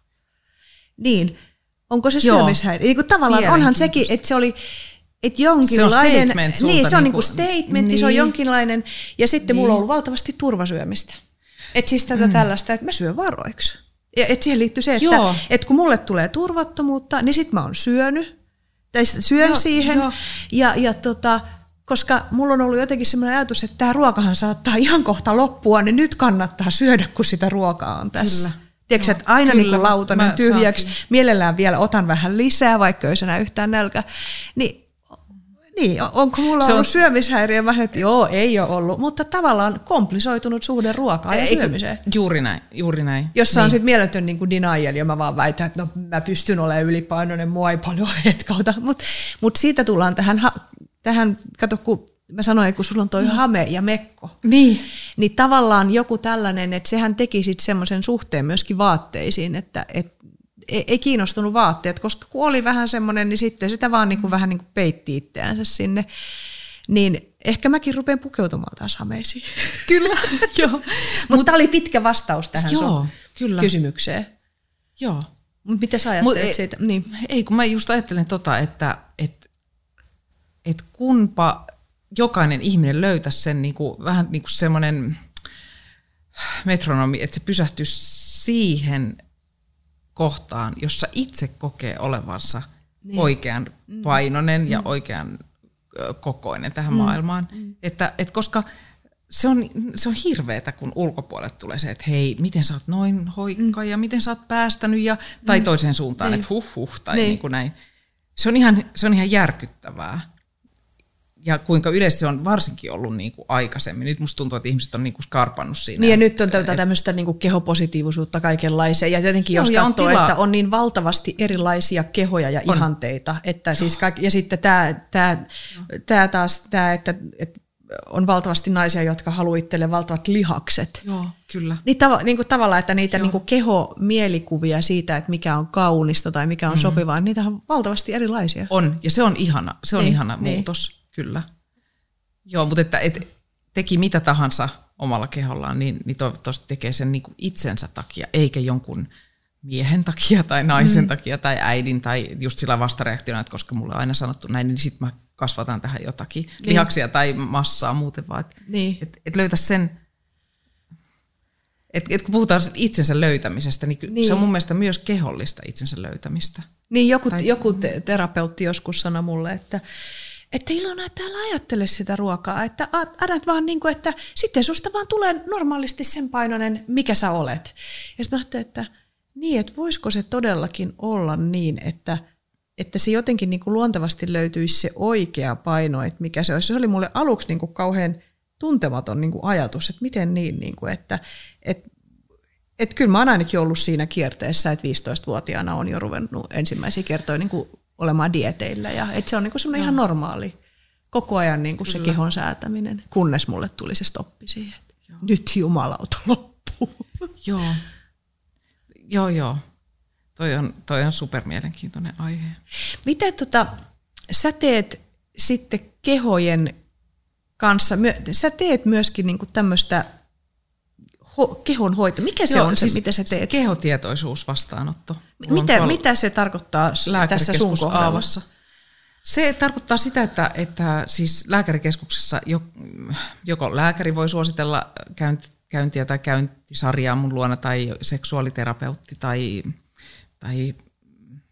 Niin, onko se syömishäiriö? Niin kuin tavallaan onhan sekin, että se oli, että jonkinlainen, se on niin, se on niinku, niinku statementti, niin. se on jonkinlainen, ja sitten niin. mulla on ollut valtavasti turvasyömistä. Että siis tätä mm. tällaista, että mä syön varoiksi. Ja et siihen liittyy se, että, että kun mulle tulee turvattomuutta, niin sit mä oon syönyt, tai syön Joo, siihen, jo. ja, ja tota, koska mulla on ollut jotenkin sellainen ajatus, että tämä ruokahan saattaa ihan kohta loppua, niin nyt kannattaa syödä, kun sitä ruokaa on tässä. Kyllä. Tiedätkö, että aina Kyllä, niin lautanen tyhjäksi, mielellään vielä otan vähän lisää, vaikka ei enää yhtään nälkä. Niin niin, onko mulla se ollut on... syömishäiriö? Mä että joo, ei ole ollut, mutta tavallaan komplisoitunut suhde ruokaa ja syömiseen. Juuri näin, juuri näin. Jossa niin. on sitten mieletön niin kuin denial, ja mä vaan väitän, että no mä pystyn olemaan ylipainoinen, mua ei paljon hetkauta. Mutta mut siitä tullaan tähän, tähän, kato kun mä sanoin, kun sulla on toi no. hame ja mekko. Niin. Niin tavallaan joku tällainen, että sehän teki sitten semmoisen suhteen myöskin vaatteisiin, että, että ei kiinnostunut vaatteet, koska kun oli vähän semmoinen, niin sitten sitä vaan niin kuin vähän niin kuin peitti itseänsä sinne. Niin ehkä mäkin rupean pukeutumaan taas hameisiin. Kyllä, joo. Mutta Mut, tämä oli pitkä vastaus tähän joo, sun kyllä. kysymykseen. Joo. Mutta mitä sä ajattelet Mut, siitä? Niin. Ei, kun mä just ajattelen tota, että et, et kunpa jokainen ihminen löytäisi sen niin kuin, vähän niin kuin semmoinen metronomi, että se pysähtyisi siihen – kohtaan, jossa itse kokee olevansa niin. oikean mm. painoinen mm. ja oikean kokoinen tähän mm. maailmaan. Mm. Että, et koska se on, se on hirveetä, kun ulkopuolelle tulee se, että hei, miten sä oot noin hoikka mm. ja miten sä oot päästänyt, ja, tai mm. toiseen suuntaan, niin. että huh huh, tai niin. Niin kuin näin. Se on, ihan, se on ihan järkyttävää ja kuinka yleensä se on varsinkin ollut niin kuin aikaisemmin. Nyt musta tuntuu, että ihmiset on niin kuin skarpannut siinä. Niin ja nyt on tätä tämmöistä niin kuin kehopositiivisuutta kaikenlaisia. Ja jotenkin jos no, katsoo, että on niin valtavasti erilaisia kehoja ja on. ihanteita. Että siis kaikki, ja sitten tämä, tämä, tämä taas, tämä, että, että on valtavasti naisia, jotka haluaa valtavat lihakset. Joo, kyllä. Niin, tav- niin kuin tavallaan, että niitä niin kuin keho-mielikuvia siitä, että mikä on kaunista tai mikä on mm. sopivaa, niitä on valtavasti erilaisia. On, ja se on ihana, se on niin, ihana niin. muutos kyllä. Joo, mutta että et, teki mitä tahansa omalla kehollaan, niin, niin toivottavasti tekee sen niin itsensä takia, eikä jonkun miehen takia tai naisen mm. takia tai äidin tai just sillä vastareaktiona, että koska mulle on aina sanottu näin, niin sitten mä kasvatan tähän jotakin niin. lihaksia tai massaa muuten vaan. Että niin. et, et löytä sen, että et kun puhutaan itsensä löytämisestä, niin, niin se on mun mielestä myös kehollista itsensä löytämistä. Niin joku, tai, joku te- terapeutti joskus sanoi mulle, että että Ilona, että älä ajattele sitä ruokaa, että adat vaan niin kuin, että sitten susta vaan tulee normaalisti sen painoinen, mikä sä olet. Ja sitten mä ajattelin, että niin, että voisiko se todellakin olla niin, että, että se jotenkin niin kuin luontevasti löytyisi se oikea paino, että mikä se olisi. Se oli mulle aluksi niin kuin kauhean tuntematon niin kuin ajatus, että miten niin, niin kuin, että, että että kyllä mä oon ainakin ollut siinä kierteessä, että 15-vuotiaana on jo ruvennut ensimmäisiä kertoja niin kuin olemaan dieteillä. Ja, et se on niinku semmoinen no. ihan normaali koko ajan niinku se kehon säätäminen, kunnes mulle tuli se stoppi siihen. Joo. Nyt jumalauta loppuu. Joo, joo, joo. Toi on, toi on supermielenkiintoinen aihe. Miten tota, sä teet sitten kehojen kanssa, sä teet myöskin niinku tämmöistä ho, kehon hoito. Mikä se Joo, on se, siis mitä sä teet? Kehotietoisuus vastaanotto. Mitä, mitä se tarkoittaa tässä sun kohdalla? Se tarkoittaa sitä, että, että siis lääkärikeskuksessa joko lääkäri voi suositella käyntiä tai käyntisarjaa mun luona tai seksuaaliterapeutti tai, tai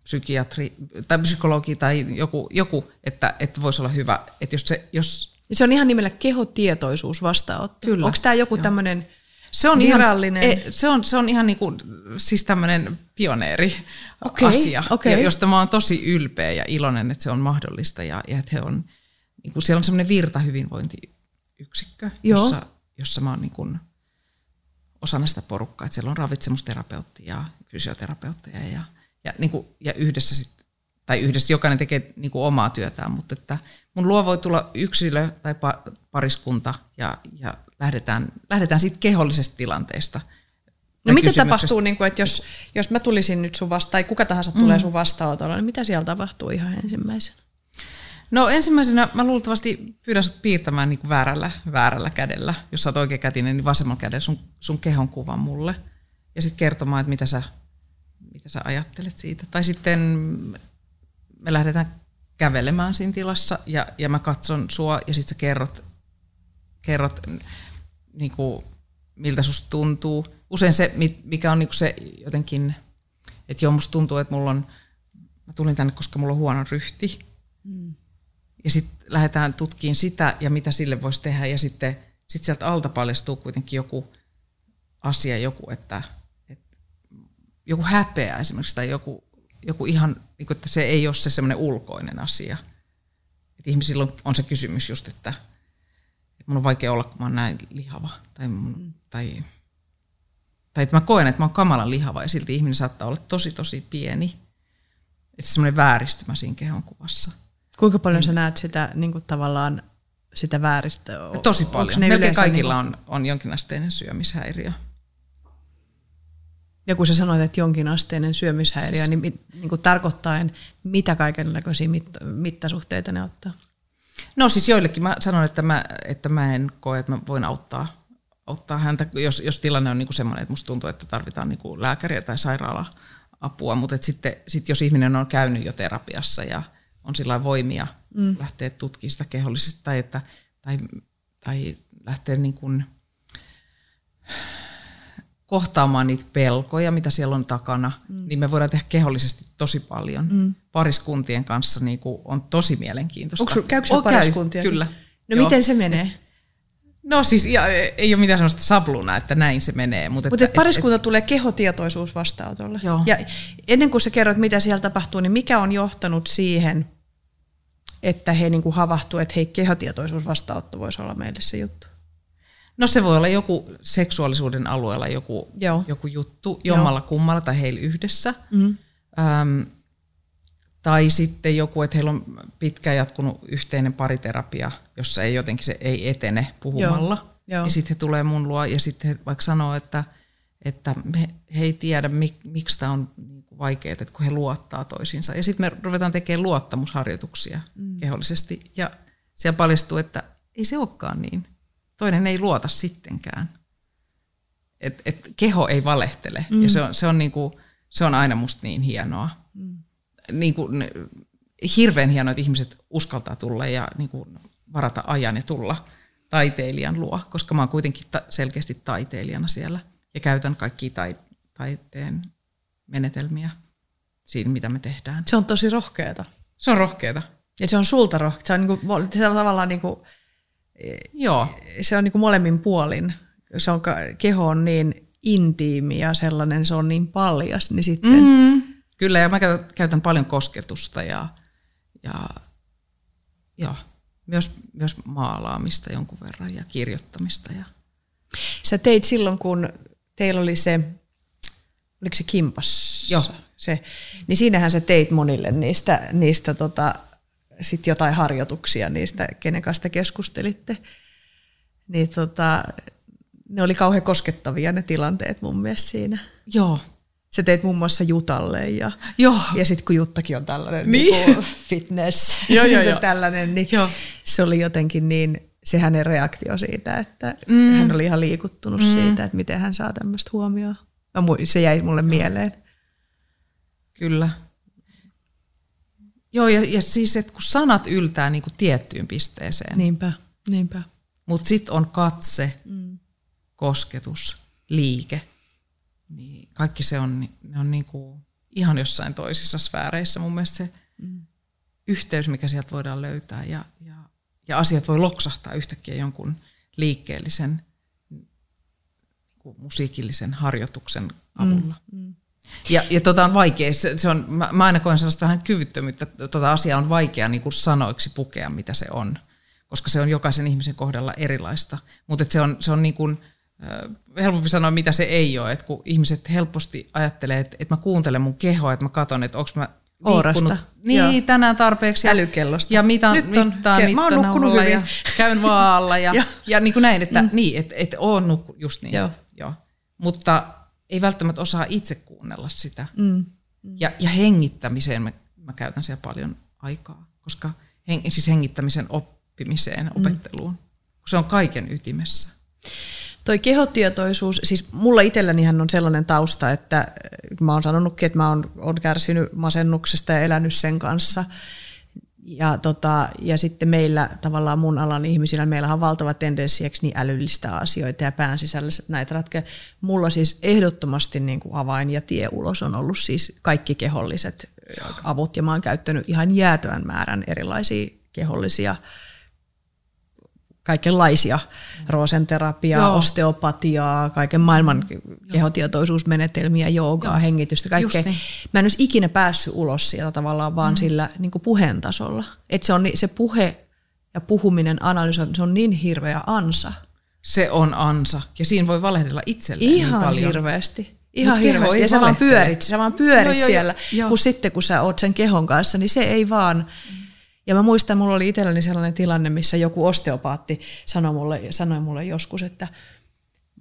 psykiatri tai psykologi tai joku, joku että, että voisi olla hyvä. Että jos se, jos se on ihan nimellä kehotietoisuus vastaanotto. Kyllä. Onko tämä joku tämmöinen Se on Virallinen. Ihan, e, se, on, se on ihan niinku, siis tämmöinen pioneeri Okei, asia, ja josta mä oon tosi ylpeä ja iloinen, että se on mahdollista ja, ja että he on, niinku, siellä on semmoinen virtahyvinvointiyksikkö, Joo. jossa, jossa mä oon niinku osana sitä porukkaa, että siellä on ravitsemusterapeutti ja fysioterapeutteja ja, ja, niinku, ja yhdessä sit, tai yhdessä jokainen tekee niinku omaa työtään, mutta että mun luo voi tulla yksilö tai pa- pariskunta ja, ja lähdetään, lähdetään siitä kehollisesta tilanteesta. No mitä tapahtuu, niin kuin, että jos, jos mä tulisin nyt sun vasta, tai kuka tahansa tulee sun vastaanotolla, niin mitä siellä tapahtuu ihan ensimmäisenä? No ensimmäisenä mä luultavasti pyydän sut piirtämään niin väärällä, väärällä kädellä. Jos sä oot oikeakätinen, niin vasemmalla kädellä sun, sun kehon kuvan mulle. Ja sitten kertomaan, että mitä sä, mitä sä ajattelet siitä. Tai sitten me lähdetään kävelemään siinä tilassa ja, ja mä katson sua ja sitten sä kerrot, kerrot niin kuin, miltä susta tuntuu. Usein se, mi- mikä on niin kuin se jotenkin, että joo musta tuntuu, että mulla on, mä tulin tänne, koska mulla on huono ryhti. Ja sitten lähdetään tutkiin sitä ja mitä sille voisi tehdä. Ja sitten sit sieltä alta paljastuu kuitenkin joku asia, joku, että, että joku häpeä esimerkiksi tai joku, joku ihan, niin kuin, että se ei ole se semmoinen ulkoinen asia. Että ihmisillä on, on se kysymys just, että mun on vaikea olla, kun mä oon näin lihava. Tai, mun, tai, tai että mä koen, että mä oon kamalan lihava ja silti ihminen saattaa olla tosi tosi pieni. Että semmoinen vääristymä siinä kehonkuvassa. Kuinka paljon sä näet sitä niin kuin tavallaan sitä vääristä? Tosi paljon. Melkein kaikilla niin on, on jonkinasteinen syömishäiriö. Ja kun sä sanoit, että jonkinasteinen syömishäiriö, niin, mit, niin kuin tarkoittaen, mitä kaikenlaisia mitta, mittasuhteita ne ottaa? No siis joillekin mä sanon, että mä, että mä en koe, että mä voin auttaa, auttaa häntä, jos, jos tilanne on niinku semmoinen, että musta tuntuu, että tarvitaan niinku lääkäriä tai sairaala-apua, mutta et sitten sit jos ihminen on käynyt jo terapiassa ja on sillä voimia mm. lähteä tutkimaan sitä kehollisesti tai, että, tai, tai lähteä niin kuin kohtaamaan niitä pelkoja, mitä siellä on takana, mm. niin me voidaan tehdä kehollisesti tosi paljon. Mm. Pariskuntien kanssa niin kuin on tosi mielenkiintoista. Onko, käykö käy, pariskuntia? Kyllä. No Joo. miten se menee? No siis ja, ei ole mitään sellaista sabluna, että näin se menee. Mutta Mutta että, pariskunta et, tulee kehotietoisuus vastaanotolle. Joo. Ja ennen kuin sä kerrot, mitä siellä tapahtuu, niin mikä on johtanut siihen, että he niin kuin havahtuu, että hei, kehotietoisuus vastaanotto voisi olla meille se juttu? No se voi olla joku seksuaalisuuden alueella joku, Joo. joku juttu, jommalla kummalla tai heillä yhdessä. Mm. Öm, tai sitten joku, että heillä on pitkään jatkunut yhteinen pariterapia, jossa ei jotenkin se ei etene puhumalla. Joo, joo. Ja sitten he tulee mun luo ja sitten he vaikka sanoo, että, että he, he ei tiedä, mik, miksi tämä on niinku vaikeaa, että kun he luottaa toisiinsa. Ja sitten me ruvetaan tekemään luottamusharjoituksia mm. kehollisesti. Ja siellä paljastuu, että ei se olekaan niin. Toinen ei luota sittenkään. Et, et keho ei valehtele. Mm. Ja se on, se, on niinku, se on aina musta niin hienoa. Mm. Niin kuin, hirveän hienoa, että ihmiset uskaltaa tulla ja niin kuin varata ajan ja tulla taiteilijan luo, koska mä oon kuitenkin ta- selkeästi taiteilijana siellä ja käytän kaikkia tai- taiteen menetelmiä siinä, mitä me tehdään. Se on tosi rohkeata. Se on rohkeata. Ja se on sulta rohkeata. Se on, niin kuin, se on tavallaan niin kuin, Joo, se on niin kuin molemmin puolin. Se on, keho on niin intiimi ja sellainen, se on niin paljas, niin sitten mm, kyllä, ja mä käytän, paljon kosketusta ja, ja joo, myös, myös maalaamista jonkun verran ja kirjoittamista. Ja, Sä teit silloin, kun teillä oli se, oliko se kimpas? Joo. Se, niin siinähän sä teit monille niistä, niistä tota, sit jotain harjoituksia niistä, kenen kanssa te keskustelitte. Niin tota, ne oli kauhean koskettavia ne tilanteet mun mielestä siinä. joo, Sä teit muun muassa Jutalle ja, joo, ja sitten kun Juttakin on tällainen Niin. niin. Fitness, Joo, joo, niin joo. tällainen, niin Joo. se oli jotenkin niin, se hänen reaktio siitä, että mm. hän oli ihan liikuttunut mm. siitä, että miten hän saa tämmöistä huomioon. No, se jäi mulle mieleen. Kyllä. Joo, ja, ja siis, että kun sanat yltää niin kuin tiettyyn pisteeseen, niin. Niinpä, niinpä. mutta sitten on katse, mm. kosketus, liike, niin kaikki se on, ne on niin kuin ihan jossain toisissa sfääreissä. Mun mielestä se mm. yhteys, mikä sieltä voidaan löytää ja, ja, ja asiat voi loksahtaa yhtäkkiä jonkun liikkeellisen niin kuin musiikillisen harjoituksen avulla. Mm, mm. Ja, ja tota on vaikea, se, se on, mä, mä aina koen sellaista vähän kyvyttömyyttä, että tota asiaa on vaikea niin kuin sanoiksi pukea, mitä se on, koska se on jokaisen ihmisen kohdalla erilaista. Mutta se on, se on niin kuin, äh, helpompi sanoa, mitä se ei ole, että kun ihmiset helposti ajattelee, että, että mä kuuntelen mun kehoa, että mä katson, että onko mä Oorasta. Niin, Joo. tänään tarpeeksi. Älykellosta. Ja mitä Nyt on, mittaa, ke- mä oon nukkunut hyvin. Ja käyn vaalla ja, ja niin kuin näin, että mm. niin, että et oon nukkunut, just niin. Joo. Joo. Mutta ei välttämättä osaa itse kuunnella sitä. Mm. Ja, ja hengittämiseen mä, mä käytän siellä paljon aikaa, koska heng, siis hengittämisen oppimiseen, mm. opetteluun, mm. se on kaiken ytimessä. Toi kehotietoisuus, siis mulla itsellänihän on sellainen tausta, että mä oon sanonutkin, että mä oon, oon kärsinyt masennuksesta ja elänyt sen kanssa. Ja, tota, ja sitten meillä tavallaan mun alan ihmisillä, meillä on valtava tendenssi niin älyllistä asioita ja pään sisällä näitä ratkeja. Mulla siis ehdottomasti niin kuin avain ja tie ulos on ollut siis kaikki keholliset avut ja mä oon käyttänyt ihan jäätävän määrän erilaisia kehollisia kaikenlaisia rosenterapiaa, Joo. osteopatiaa, kaiken maailman kehotietoisuusmenetelmiä, joogaa, Joo. hengitystä, kaikkea. Niin. Mä en olisi ikinä päässyt ulos sieltä tavallaan vaan mm. sillä niin kuin puheen tasolla. Et se, on, se puhe ja puhuminen, analysointi, se on niin hirveä ansa. Se on ansa. Ja siinä voi valehdella itselleen Ihan niin paljon. hirveästi. Ihan hirveästi. Ja sä vaan pyörit, sä vaan pyörit joo, joo, siellä. Joo. Kun sitten kun sä oot sen kehon kanssa, niin se ei vaan... Mm ja mä muistan, mulla oli itselläni sellainen tilanne, missä joku osteopaatti sanoi mulle, sanoi mulle joskus, että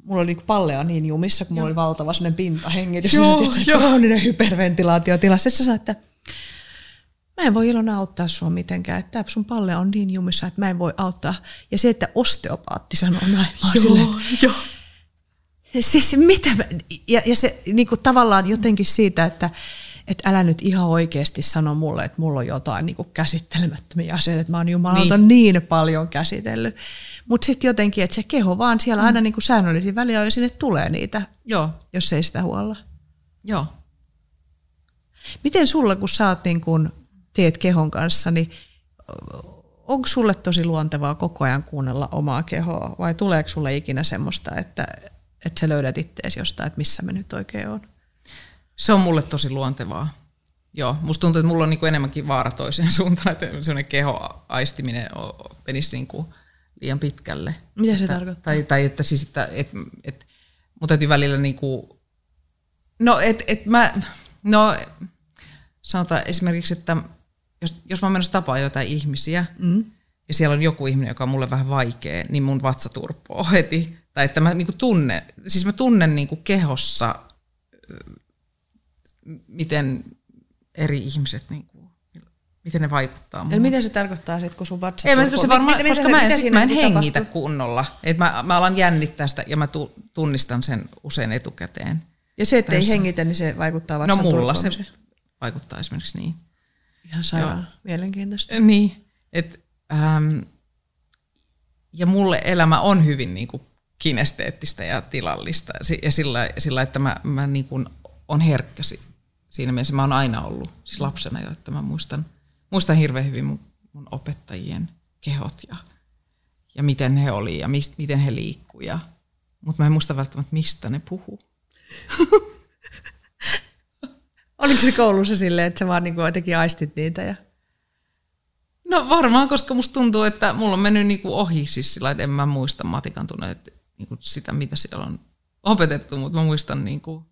mulla oli niinku pallea niin jumissa, kun mulla oli valtava sellainen pintahengitys, joo, niin joo. krooninen hyperventilaatiotila. Sitten sanoi, että mä en voi Ilona auttaa sua mitenkään, että sun palle on niin jumissa, että mä en voi auttaa. Ja se, että osteopaatti sanoo näin, mä joo, silleen, joo. Siis mitä, ja, ja se niin kuin tavallaan jotenkin siitä, että että älä nyt ihan oikeasti sano mulle, että mulla on jotain niin kuin käsittelemättömiä asioita, että mä oon jumalalta niin, niin paljon käsitellyt. Mutta sitten jotenkin, että se keho vaan siellä mm. aina niin kuin säännöllisin väliä ja sinne tulee niitä, Joo. jos ei sitä huolla. Joo. Miten sulla, kun sä oot niin kun teet kehon kanssa, niin onko sulle tosi luontevaa koko ajan kuunnella omaa kehoa vai tuleeko sulle ikinä semmoista, että, että sä löydät ittees jostain, että missä me nyt oikein on? Se on mulle tosi luontevaa. Joo, musta tuntuu, että mulla on niinku enemmänkin vaara toiseen suuntaan, että sellainen kehoaistiminen menisi niinku liian pitkälle. Mitä se että, tarkoittaa? Tai, tai että siis, että et, et, mun täytyy välillä niinku, no et, et mä, no sanotaan esimerkiksi, että jos, jos mä menossa tapaan jotain ihmisiä, mm. ja siellä on joku ihminen, joka on mulle vähän vaikea, niin mun vatsa turpoo heti. Tai että mä niinku tunnen, siis mä tunnen niinku kehossa miten eri ihmiset niin kuin, miten ne vaikuttaa Eli mitä se tarkoittaa sitten, kun sun vatsa Ei, se varmaan, miten, koska miten, mä en, sit, mä en hengitä tapahtuu? kunnolla. Et mä, mä alan jännittää sitä ja mä tunnistan sen usein etukäteen. Ja se, että ei hengitä, niin se vaikuttaa vatsan No mulla se vaikuttaa esimerkiksi niin. Ihan sairaan mielenkiintoista. Niin, et, ähm, ja mulle elämä on hyvin niin kuin kinesteettistä ja tilallista ja sillä, sillä että mä, mä niin kuin on herkkä siinä mielessä mä oon aina ollut, siis lapsena jo, että mä muistan, muistan hirveän hyvin mun, mun opettajien kehot ja, ja miten he oli ja mis, miten he liikkuu. Mutta mä en muista välttämättä, mistä ne puhuu. Oliko se koulussa silleen, että sä vaan niin jotenkin aistit niitä? Ja... No varmaan, koska musta tuntuu, että mulla on mennyt niin ohi siis sillä, että en mä muista matikan tunne, niin sitä, mitä siellä on opetettu, mutta mä muistan niin kuin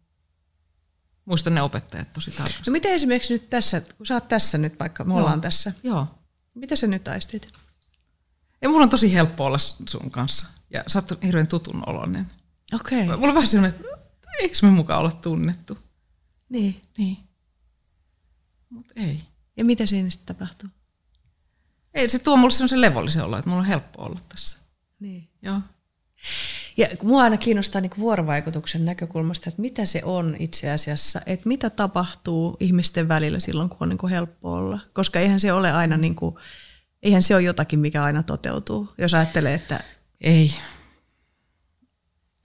Muistan ne opettajat tosi tarkasti. No miten esimerkiksi nyt tässä, kun sä oot tässä nyt vaikka, me Joo. ollaan tässä. Joo. Mitä sä nyt aistit? Ja mulla on tosi helppo olla sun kanssa. Ja sä oot hirveän tutun oloinen. Okei. Okay. Mulla on vähän sellainen, että eikö me mukaan olla tunnettu? Niin. Niin. Mut ei. Ja mitä siinä sitten tapahtuu? Ei, se tuo mulle sellaisen levollisen olo, että mulla on helppo olla tässä. Niin. Joo. Ja mua aina kiinnostaa niin vuorovaikutuksen näkökulmasta, että mitä se on itse asiassa, että mitä tapahtuu ihmisten välillä silloin, kun on niin kuin helppo olla. Koska eihän se ole aina, niin kuin, eihän se ole jotakin, mikä aina toteutuu, jos ajattelee, että... Ei.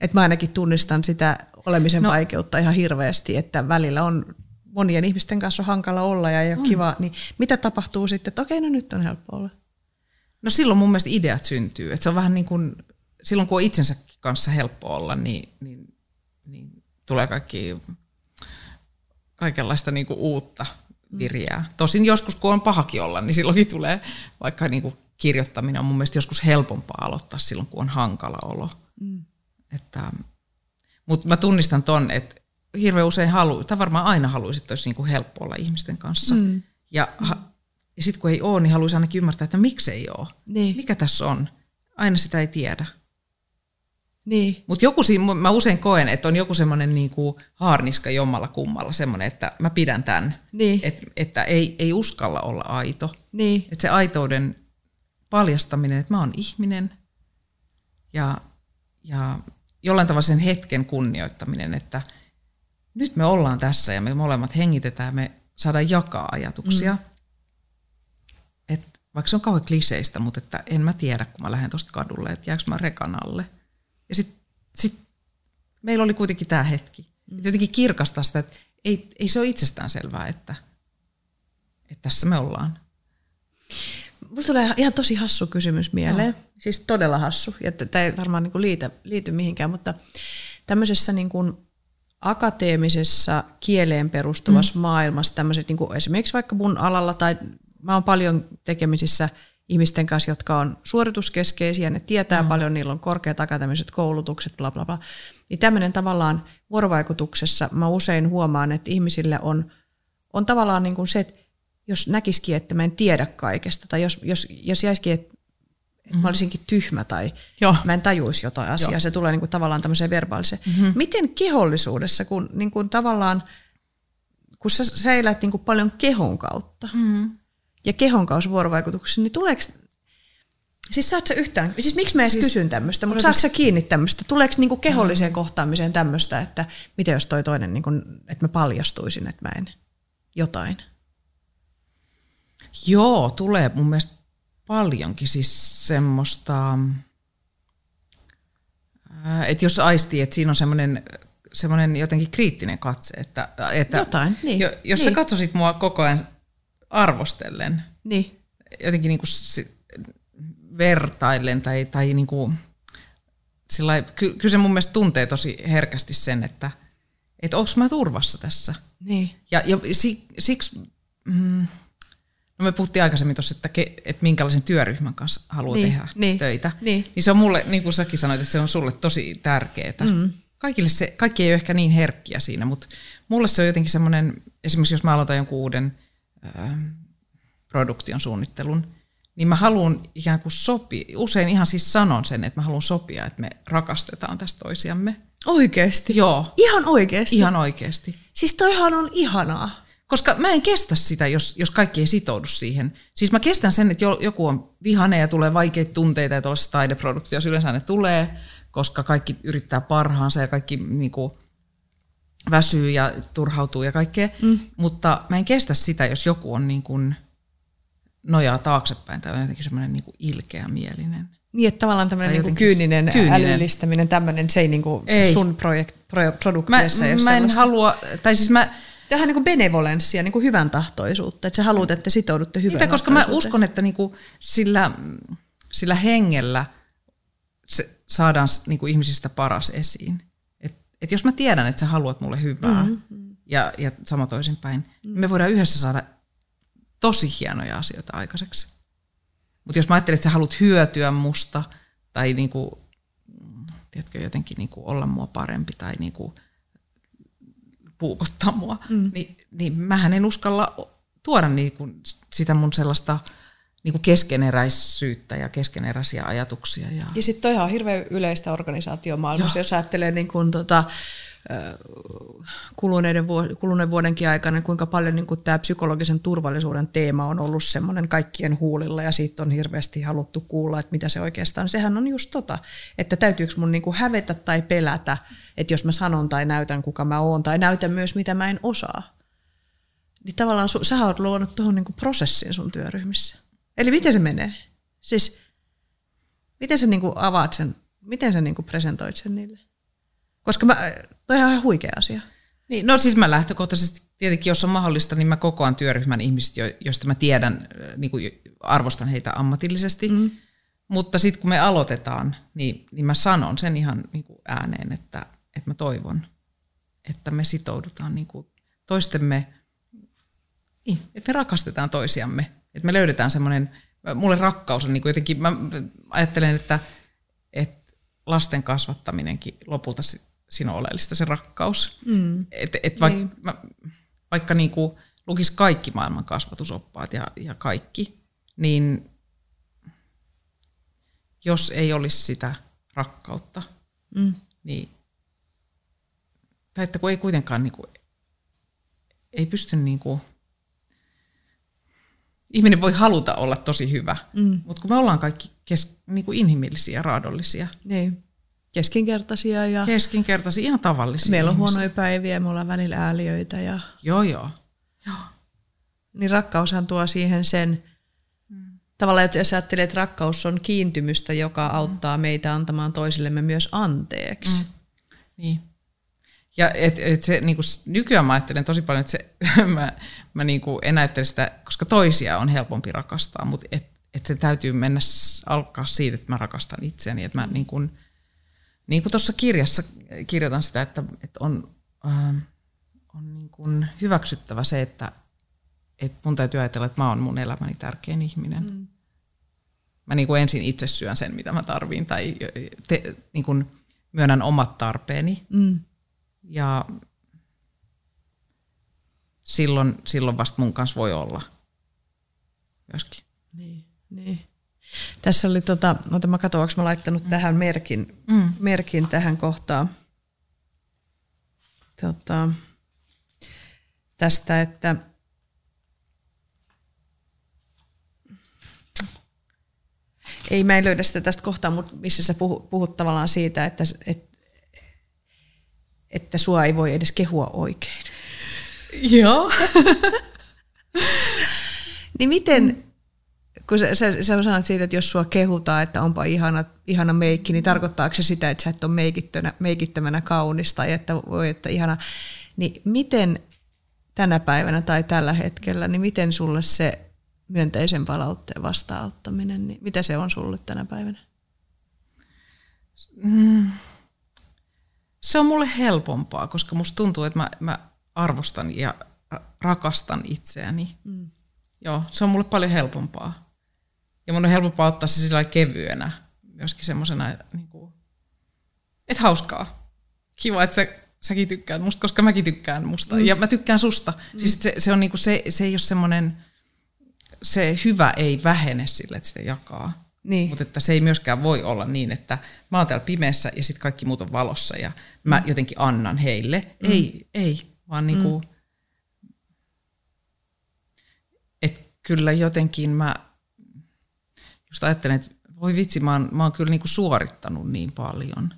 Että mä ainakin tunnistan sitä olemisen no. vaikeutta ihan hirveästi, että välillä on monien ihmisten kanssa on hankala olla ja ei ole on. kiva, niin mitä tapahtuu sitten, että okei, no nyt on helppo olla? No silloin mun mielestä ideat syntyy. Että se on vähän niin kuin silloin kun on itsensä kanssa helppo olla, niin, niin tulee kaikki, kaikenlaista niin kuin uutta virjää. Tosin joskus, kun on pahakin olla, niin silloinkin tulee, vaikka niin kuin kirjoittaminen on mun mielestä joskus helpompaa aloittaa silloin, kun on hankala olo. Mm. Että, mutta mä tunnistan ton, että hirveän usein halu, tai varmaan aina haluaisit, että olisi niin kuin helppo olla ihmisten kanssa. Mm. Ja, mm. ja sitten kun ei ole, niin haluaisi ainakin ymmärtää, että miksi ei ole. Niin. Mikä tässä on? Aina sitä ei tiedä. Niin. Mutta joku siinä, mä usein koen, että on joku semmoinen niinku haarniska jommalla kummalla, semmoinen, että mä pidän tämän, niin. että, että ei, ei uskalla olla aito. Niin. Että se aitouden paljastaminen, että mä oon ihminen ja, ja jollain tavalla sen hetken kunnioittaminen, että nyt me ollaan tässä ja me molemmat hengitetään, me saadaan jakaa ajatuksia. Mm. Et, vaikka se on kauhean kliseistä, mutta että en mä tiedä, kun mä lähden tuosta kadulle, että jääkö mä rekan alle. Ja sitten sit meillä oli kuitenkin tämä hetki. Mm. Et jotenkin kirkastaa sitä, että ei, ei se ole itsestään selvää, että, että tässä me ollaan. Mulla tulee ihan tosi hassu kysymys mieleen. No. Siis todella hassu. Ja tämä ei varmaan niin liity, liity mihinkään, mutta tämmöisessä niin kuin akateemisessa kieleen perustuvassa mm. maailmassa tämmöiset niin kuin esimerkiksi vaikka mun alalla tai mä oon paljon tekemisissä ihmisten kanssa, jotka on suorituskeskeisiä, ne tietää mm. paljon, niillä on korkeat akateemiset koulutukset, bla bla bla. Niin tämmöinen tavallaan vuorovaikutuksessa mä usein huomaan, että ihmisille on, on tavallaan niin kuin se, että jos näkisikin, että mä en tiedä kaikesta, tai jos, jos, jos jäisikin, että mm-hmm. mä olisinkin tyhmä tai Joo. mä en tajuisi jotain asiaa, Joo. se tulee niin kuin tavallaan tämmöiseen verbaaliseen. Mm-hmm. Miten kehollisuudessa, kun, niin kuin tavallaan, kun sä, sä elät niin kuin paljon kehon kautta, mm-hmm. Ja kehon kautta vuorovaikutuksen, niin tuleeko Siis saat sä yhtään, siis miksi mä edes siis, kysyn tämmöistä, mutta saatko sä kiinni tämmöistä? Tuleeko niinku keholliseen kohtaamiseen tämmöistä, että mitä jos toi toinen, niinku, että mä paljastuisin, että mä en jotain? Joo, tulee mun mielestä paljonkin siis semmoista, että jos aistii, että siinä on semmoinen semmoinen jotenkin kriittinen katse, että, että Jotain, niin. Jo, jos niin. sä katsoisit mua koko ajan arvostellen, niin. jotenkin niin kuin vertaillen tai, tai niin kuin, sillai, ky, kyllä se mun mielestä tuntee tosi herkästi sen, että, että onko mä turvassa tässä. Niin. Ja, ja siksi, mm, No me puhuttiin aikaisemmin tuossa, että, ke, että minkälaisen työryhmän kanssa haluaa niin, tehdä niin, töitä. Niin. niin se on mulle, niin kuin säkin sanoit, että se on sulle tosi tärkeää. Mm. Kaikille se, kaikki ei ole ehkä niin herkkiä siinä, mutta mulle se on jotenkin semmoinen, esimerkiksi jos mä aloitan jonkun uuden produktion suunnittelun, niin mä haluan ikään kuin sopia, usein ihan siis sanon sen, että mä haluan sopia, että me rakastetaan tästä toisiamme. Oikeesti? Joo. Ihan oikeesti? Ihan oikeesti. Siis toihan on ihanaa. Koska mä en kestä sitä, jos, jos kaikki ei sitoudu siihen. Siis mä kestän sen, että joku on vihane ja tulee vaikeita tunteita ja tuollaisessa taideproduktiossa yleensä ne tulee, koska kaikki yrittää parhaansa ja kaikki niin kuin, väsyy ja turhautuu ja kaikkea. Mm. Mutta mä en kestä sitä, jos joku on niin kuin, nojaa taaksepäin tai on jotenkin semmoinen niin ilkeä mielinen. Niin, että tavallaan tämmöinen niin kyyninen, kyyninen älyllistäminen, tämmöinen, se ei, niin kuin ei. sun projekt, pro, produktiossa Mä, mä en halua, tai siis mä, tähän niin benevolenssia, niin kuin hyvän tahtoisuutta, että sä haluat, että sitoudutte hyvän Mitä, koska mä uskon, että niin kuin sillä, sillä hengellä se saadaan niin kuin ihmisistä paras esiin. Et, et jos mä tiedän, että sä haluat mulle hyvää mm-hmm. ja, ja sama toisinpäin, mm-hmm. me voidaan yhdessä saada tosi hienoja asioita aikaiseksi. Mutta jos mä ajattelen, että sä haluat hyötyä musta tai niin kuin, tiedätkö, jotenkin niin kuin olla mua parempi tai niin kuin puukottaa mua, mm. niin, niin mähän en uskalla tuoda niin kuin sitä mun sellaista niin kuin keskeneräisyyttä ja keskeneräisiä ajatuksia. Ja, ja sitten toihan on hirveän yleistä organisaatiomaailmassa, Joo. jos ajattelee niin kuin tota, kuluneiden vuod- kuluneen vuodenkin aikana, kuinka paljon niin kuin tämä psykologisen turvallisuuden teema on ollut semmoinen kaikkien huulilla ja siitä on hirveästi haluttu kuulla, että mitä se oikeastaan on. Sehän on just tota, että täytyykö mun niin kuin hävetä tai pelätä, että jos mä sanon tai näytän kuka mä oon tai näytän myös mitä mä en osaa. Niin tavallaan su- sä oot luonut tuohon niin prosessiin sun työryhmissä. Eli miten se menee? Siis miten sä niin kuin avaat sen, miten sä niin kuin presentoit sen niille? Koska mä, toi on ihan huikea asia. Niin, no siis mä lähtökohtaisesti tietenkin, jos on mahdollista, niin mä kokoan työryhmän ihmiset, joista mä tiedän, niin kuin arvostan heitä ammatillisesti. Mm. Mutta sitten kun me aloitetaan, niin, niin mä sanon sen ihan niin kuin ääneen, että, että mä toivon, että me sitoudutaan niin kuin toistemme, niin, että me rakastetaan toisiamme. Että me löydetään semmoinen, mulle rakkaus on niin kuin jotenkin, mä ajattelen, että, että lasten kasvattaminenkin lopulta siinä on oleellista se rakkaus. Mm. Et, et vaik, niin. mä, vaikka niin kuin lukisi kaikki maailman kasvatusoppaat ja, ja kaikki, niin jos ei olisi sitä rakkautta, mm. niin tai että kun ei kuitenkaan niin kuin, ei pysty niin kuin, ihminen voi haluta olla tosi hyvä, mm. mutta kun me ollaan kaikki kes, niin kuin inhimillisiä ja raadollisia. Niin. Keskinkertaisia ja... Keskinkertaisia, ihan tavallisia Meillä on ihmisiä. huonoja päiviä, me ollaan välillä ääliöitä ja... Joo, joo. joo. Niin rakkaushan tuo siihen sen, mm. tavallaan jos ajattelee, että rakkaus on kiintymystä, joka mm. auttaa meitä antamaan toisillemme myös anteeksi. Mm. Niin. Ja et, et se, niin kuin, nykyään mä ajattelen tosi paljon, että se, mä, mä niin kuin en ajattele sitä, koska toisia on helpompi rakastaa, mutta et, et se täytyy mennä alkaa siitä, että mä rakastan itseäni. Että mä niin kuin, niin kuin tuossa kirjassa kirjoitan sitä, että, että on, äh, on niin kuin hyväksyttävä se, että, että mun täytyy ajatella, että mä oon mun elämäni tärkein ihminen. Mm. Mä niin kuin ensin itse syön sen, mitä mä tarviin, tai te, niin kuin myönnän omat tarpeeni. Mm ja silloin, silloin vasta mun kanssa voi olla myöskin. Niin, niin. Tässä oli, tota, ota mä katson, onko mä laittanut mm. tähän merkin, mm. merkin tähän kohtaan. Tota, tästä, että ei mä en löydä sitä tästä kohtaa, mutta missä sä puhut, puhut tavallaan siitä, että, että että sua ei voi edes kehua oikein. Joo. niin miten, kun sä, sä, sä sanot siitä, että jos sua kehutaan, että onpa ihana, ihana meikki, niin tarkoittaako se sitä, että sä et ole meikittömänä kaunis tai että voi, että ihana. Niin miten tänä päivänä tai tällä hetkellä, niin miten sulle se myönteisen palautteen vastaanottaminen, niin mitä se on sulle tänä päivänä? Mm se on mulle helpompaa, koska musta tuntuu, että mä, mä arvostan ja rakastan itseäni. Mm. Joo, se on mulle paljon helpompaa. Ja mun on helpompaa ottaa se sillä kevyenä, myöskin semmoisena, niin kuin, että hauskaa. Kiva, että sä, säkin tykkäät musta, koska mäkin tykkään musta. Mm. Ja mä tykkään susta. Mm. Siis se, se, on niin kuin se, se ei ole semmoinen, se hyvä ei vähene sille, että sitä jakaa. Niin. Mutta että se ei myöskään voi olla niin, että mä oon täällä pimeässä ja sitten kaikki muut on valossa ja mä mm. jotenkin annan heille. Mm. Ei, ei, vaan niinku, mm. että kyllä jotenkin mä just ajattelen, että voi vitsi, mä oon, mä oon kyllä niinku suorittanut niin paljon.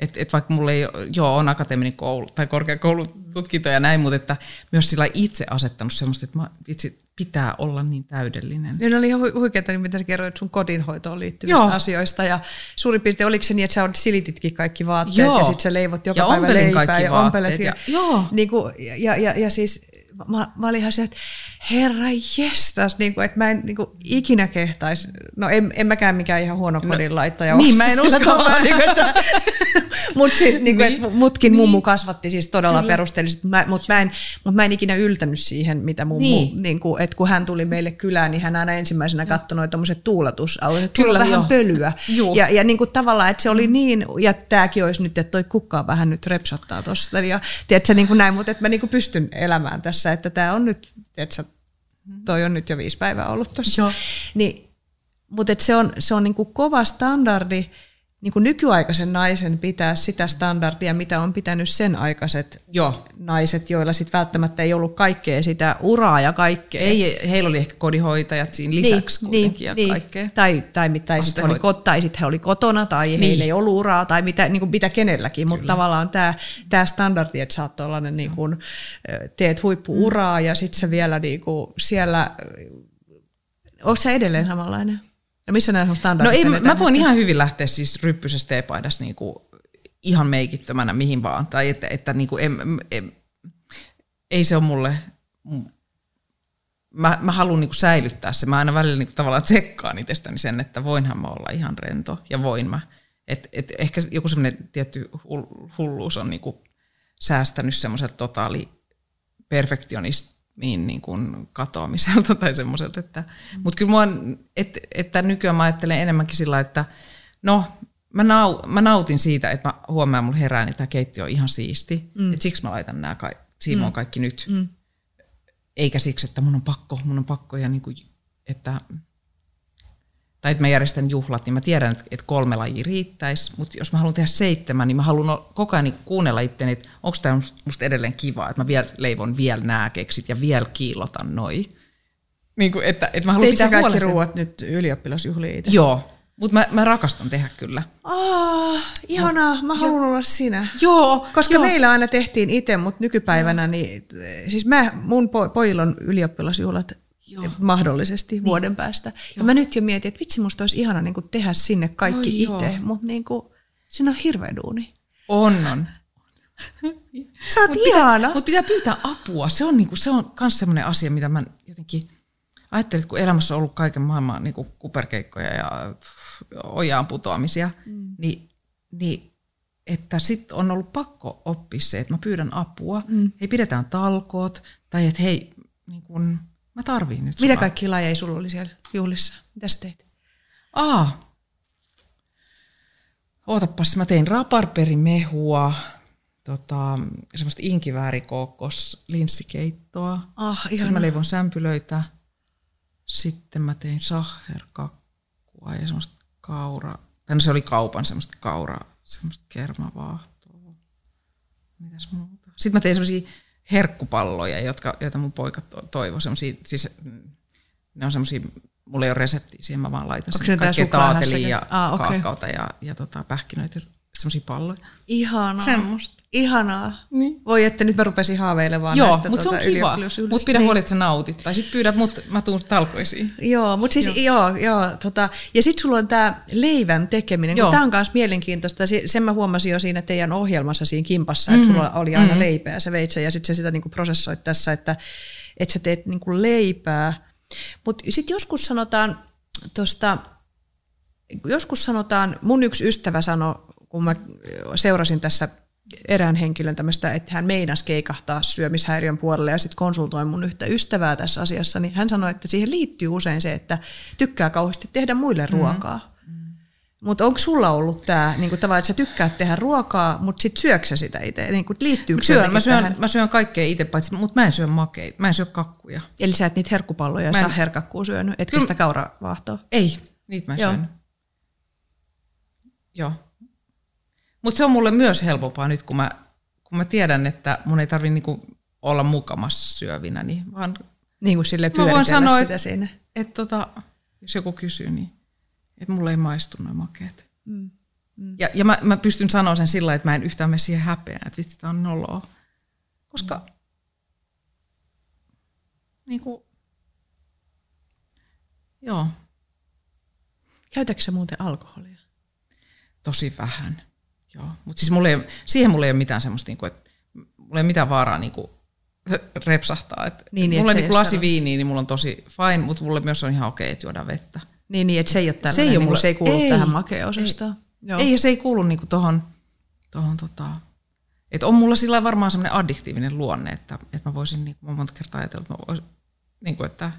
Että et vaikka mulla ei joo, on akateeminen koulu tai korkeakoulututkinto ja näin, mutta että myös sillä itse asettanut semmoista, että mä, vitsi, pitää olla niin täydellinen. Ja ne oli ihan huikeaa, niin mitä sä kerroit sun kodinhoitoon liittyvistä Joo. asioista. Ja suurin piirtein oliko se niin, että sä silititkin kaikki vaatteet Joo. ja sitten sä leivot joka ja päivä leipää ja ompelet. Ja, ja, ja, niin kuin, ja, ja, ja siis mä, mä olin ihan se, että herra jestas, niin kuin, että mä en niin kuin, ikinä kehtaisi, no en, en mäkään mikään ihan huono no, kodinlaittaja Niin, mä en usko. niin mutta siis niin kuin, niin, mutkin niin. mummu kasvatti siis todella Kyllä. perusteellisesti, mutta mä, mut mä, en, mut mä en ikinä yltänyt siihen, mitä mummu, niin. Niin kuin, että kun hän tuli meille kylään, niin hän aina ensimmäisenä katsoi noita tommoset tuulatusautot, että Kyllä, vähän jo. pölyä. Joo. Ja, ja niin kuin tavallaan, että se oli niin, ja tämäkin olisi nyt, että toi kukkaa vähän nyt repsottaa tuosta, ja tiedätkö, niin kuin näin, mutta että mä niin kuin pystyn elämään tässä, että tämä on nyt, tiedätkö, toi on nyt jo viisi päivää ollut tuossa. Niin, mutta se on, se on niin kuin kova standardi, niin kuin nykyaikaisen naisen pitää sitä standardia, mitä on pitänyt sen aikaiset Joo. naiset, joilla sitten välttämättä ei ollut kaikkea sitä uraa ja kaikkea. Ei, heillä oli ehkä kodinhoitajat siinä niin, lisäksi niin, kuitenkin niin, ja niin. kaikkea. Tai, tai, tai sitten oli, tai sit he oli kotona tai niin. heillä ei ollut uraa tai mitä, niin kuin mitä kenelläkin, mutta tavallaan tämä, tämä standardi, että sä oot tollainen, niin kuin, teet huippuuraa ja sitten se vielä niin kuin siellä, onko se edelleen samanlainen? Ja missä nämä on standardit? No ei, mä voin ihan hyvin lähteä siis ryppysessä teepaidassa niinku ihan meikittömänä mihin vaan. Tai että, että niinku en, en, ei se ole mulle, mä, mä haluan niinku säilyttää se. Mä aina välillä niinku tavallaan tsekkaan itsestäni sen, että voinhan mä olla ihan rento ja voin mä. Et, et ehkä joku semmoinen tietty hulluus on niinku säästänyt semmoiselta totaali perfektionismiin niin kuin katoamiselta tai semmoiselta, että, mutta kyllä mua, et, että nykyään mä ajattelen enemmänkin sillä, että no, mä, nau, mä nautin siitä, että mä huomaan, mulla herää, että tämä keittiö on ihan siisti, mm. että siksi mä laitan nämä ka- mm. kaikki nyt, mm. eikä siksi, että mun on pakko, mun on pakko ja niin kuin, että tai että mä järjestän juhlat, niin mä tiedän, että kolme lajia riittäisi, mutta jos mä haluan tehdä seitsemän, niin mä haluan koko ajan niin kuunnella itteni, että onko tämä musta edelleen kiva, että mä vielä leivon vielä nämä keksit ja vielä kiilotan noi. Niin kuin, että, että mä haluan Teit pitää kaikki ruuat nyt ylioppilasjuhliin itse? Joo, mutta mä, mä rakastan tehdä kyllä. Oh, ihanaa, mä haluan olla sinä. Joo. Koska joo. meillä aina tehtiin itse, mutta nykypäivänä, niin siis mä, mun po, pojilla on ylioppilasjuhlat Joo. mahdollisesti niin. vuoden päästä. Joo. Ja mä nyt jo mietin, että vitsi musta olisi ihana niin kuin tehdä sinne kaikki itse, mutta niin kuin, siinä on hirveä duuni. On, on. Sä oot mut ihana. Mutta pitää pyytää apua. Se on, niinku, se on myös sellainen asia, mitä mä jotenkin ajattelin, että kun elämässä on ollut kaiken maailman niinku kuperkeikkoja ja ojaan putoamisia, mm. niin, niin että sitten on ollut pakko oppia se, että mä pyydän apua. Mm. Hei, pidetään talkoot. Tai että hei, niin kun, Mä tarviin nyt Mitä kaikki lajeja sulla oli siellä juhlissa? Mitä sä teit? Aa. Ootapas, mä tein raparperimehua, tota, semmoista inkiväärikookos linssikeittoa. Ah, Sitten mä leivon sämpylöitä. Sitten mä tein sahherkakkua ja semmoista kaura. Tai no se oli kaupan semmoista kaura, semmoista kermavaahtoa. Mitäs muuta? Sitten mä tein semmoisia herkkupalloja, jotka, joita mun poika toivoi. Siis, ne on semmoisia, mulla ei ole reseptiä siihen, mä vaan laitan kaikkea taatelia ja ah, okay. kaakaota ja, ja tota, pähkinöitä, semmoisia palloja. Ihanaa. Semmoista. Ihanaa. Niin. Voi, että nyt mä rupesin haaveilemaan Joo, näistä mutta tuota, se on kiva. Mutta pidä niin. huoli, että sä nautit. Tai sit pyydät mut, mä tuun talkoisiin. Joo, mutta siis joo, joo, joo tota, ja sitten sulla on tämä leivän tekeminen, tämä on myös mielenkiintoista. Sen mä huomasin jo siinä teidän ohjelmassa siinä kimpassa, että mm. sulla oli aina mm. leipää, sä veit sen ja sitten sä sitä niinku prosessoit tässä, että, että sä teet niinku leipää. Mutta sitten joskus sanotaan tuosta, joskus sanotaan, mun yksi ystävä sanoi, kun mä seurasin tässä erään henkilön tämmöistä, että hän meinasi keikahtaa syömishäiriön puolelle ja sitten konsultoin mun yhtä ystävää tässä asiassa, niin hän sanoi, että siihen liittyy usein se, että tykkää kauheasti tehdä muille mm-hmm. ruokaa. Mm. Mutta onko sulla ollut tämä niin tavallaan, että sä tykkäät tehdä ruokaa, mutta sitten syöksä sitä itse? Niin liittyykö syön, mä, syön, tähän? mä syön kaikkea itse, paitsi, mutta mä en syö makeita, mä en syö kakkuja. Eli sä et niitä herkkupalloja ja herkakkuu syönyt, etkä sitä kauravaahtoa? Ei, niitä mä syön. Joo. Mutta se on mulle myös helpompaa nyt, kun mä, kun mä tiedän, että mun ei tarvi niinku olla mukamassa syövinä, niin vaan niin kuin sille mä voin sanoa, sitä siinä. Että et tota, jos joku kysyy, niin että mulle ei maistu noin makeet. Mm. Mm. Ja, ja mä, mä pystyn sanoa sen sillä että mä en yhtään mene siihen häpeään, että vitsi, tämä on noloa. Koska mm. niin kuin, joo. Käytätkö muuten alkoholia? Tosi vähän. Joo, mutta siis mulla ei, siihen mulla ei ole mitään semmoista, niin kuin, että mulla ei ole mitään vaaraa niin kuin, repsahtaa. Et niin, niin, mulla on niin lasi viiniä, niin mulla on tosi fine, mutta mulle myös on ihan okei, että juodaan vettä. Niin, niin että se ei ole tällainen, se ei, niin mulle, se ei kuulu ei, tähän makeosastoon. Ei, ei, ja se ei kuulu niin tuohon, tohon, tota, että on mulla sillä varmaan semmoinen addiktiivinen luonne, että, että mä voisin, niin kuin mä monta kertaa ajatellut, että, mä voisin, niin kuin, että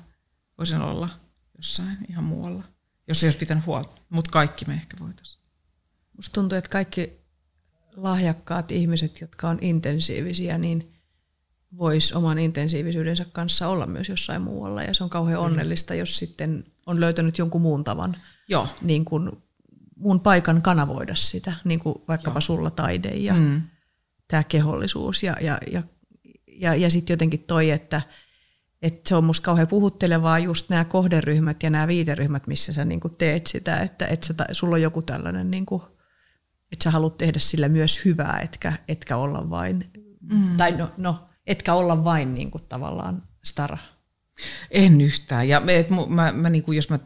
voisin olla jossain ihan muualla, jos ei olisi pitänyt huolta. Mutta kaikki me ehkä voitaisiin. Musta tuntuu, että kaikki lahjakkaat ihmiset, jotka on intensiivisiä, niin vois oman intensiivisyydensä kanssa olla myös jossain muualla. Ja se on kauhean mm. onnellista, jos sitten on löytänyt jonkun muun tavan, Joo. Niin kuin mun paikan kanavoida sitä, niin kuin vaikkapa Joo. sulla taide ja mm. tämä kehollisuus. Ja, ja, ja, ja, ja sitten jotenkin toi, että, että se on musta kauhean puhuttelevaa just nämä kohderyhmät ja nämä viiteryhmät, missä sä niin kuin teet sitä, että, että sä, sulla on joku tällainen niin kuin että sä haluat tehdä sillä myös hyvää, etkä, etkä olla vain, mm. tai no, no, etkä olla vain niin kuin tavallaan stara. En yhtään. Ja et, mä, mä, niin kuin, jos mä,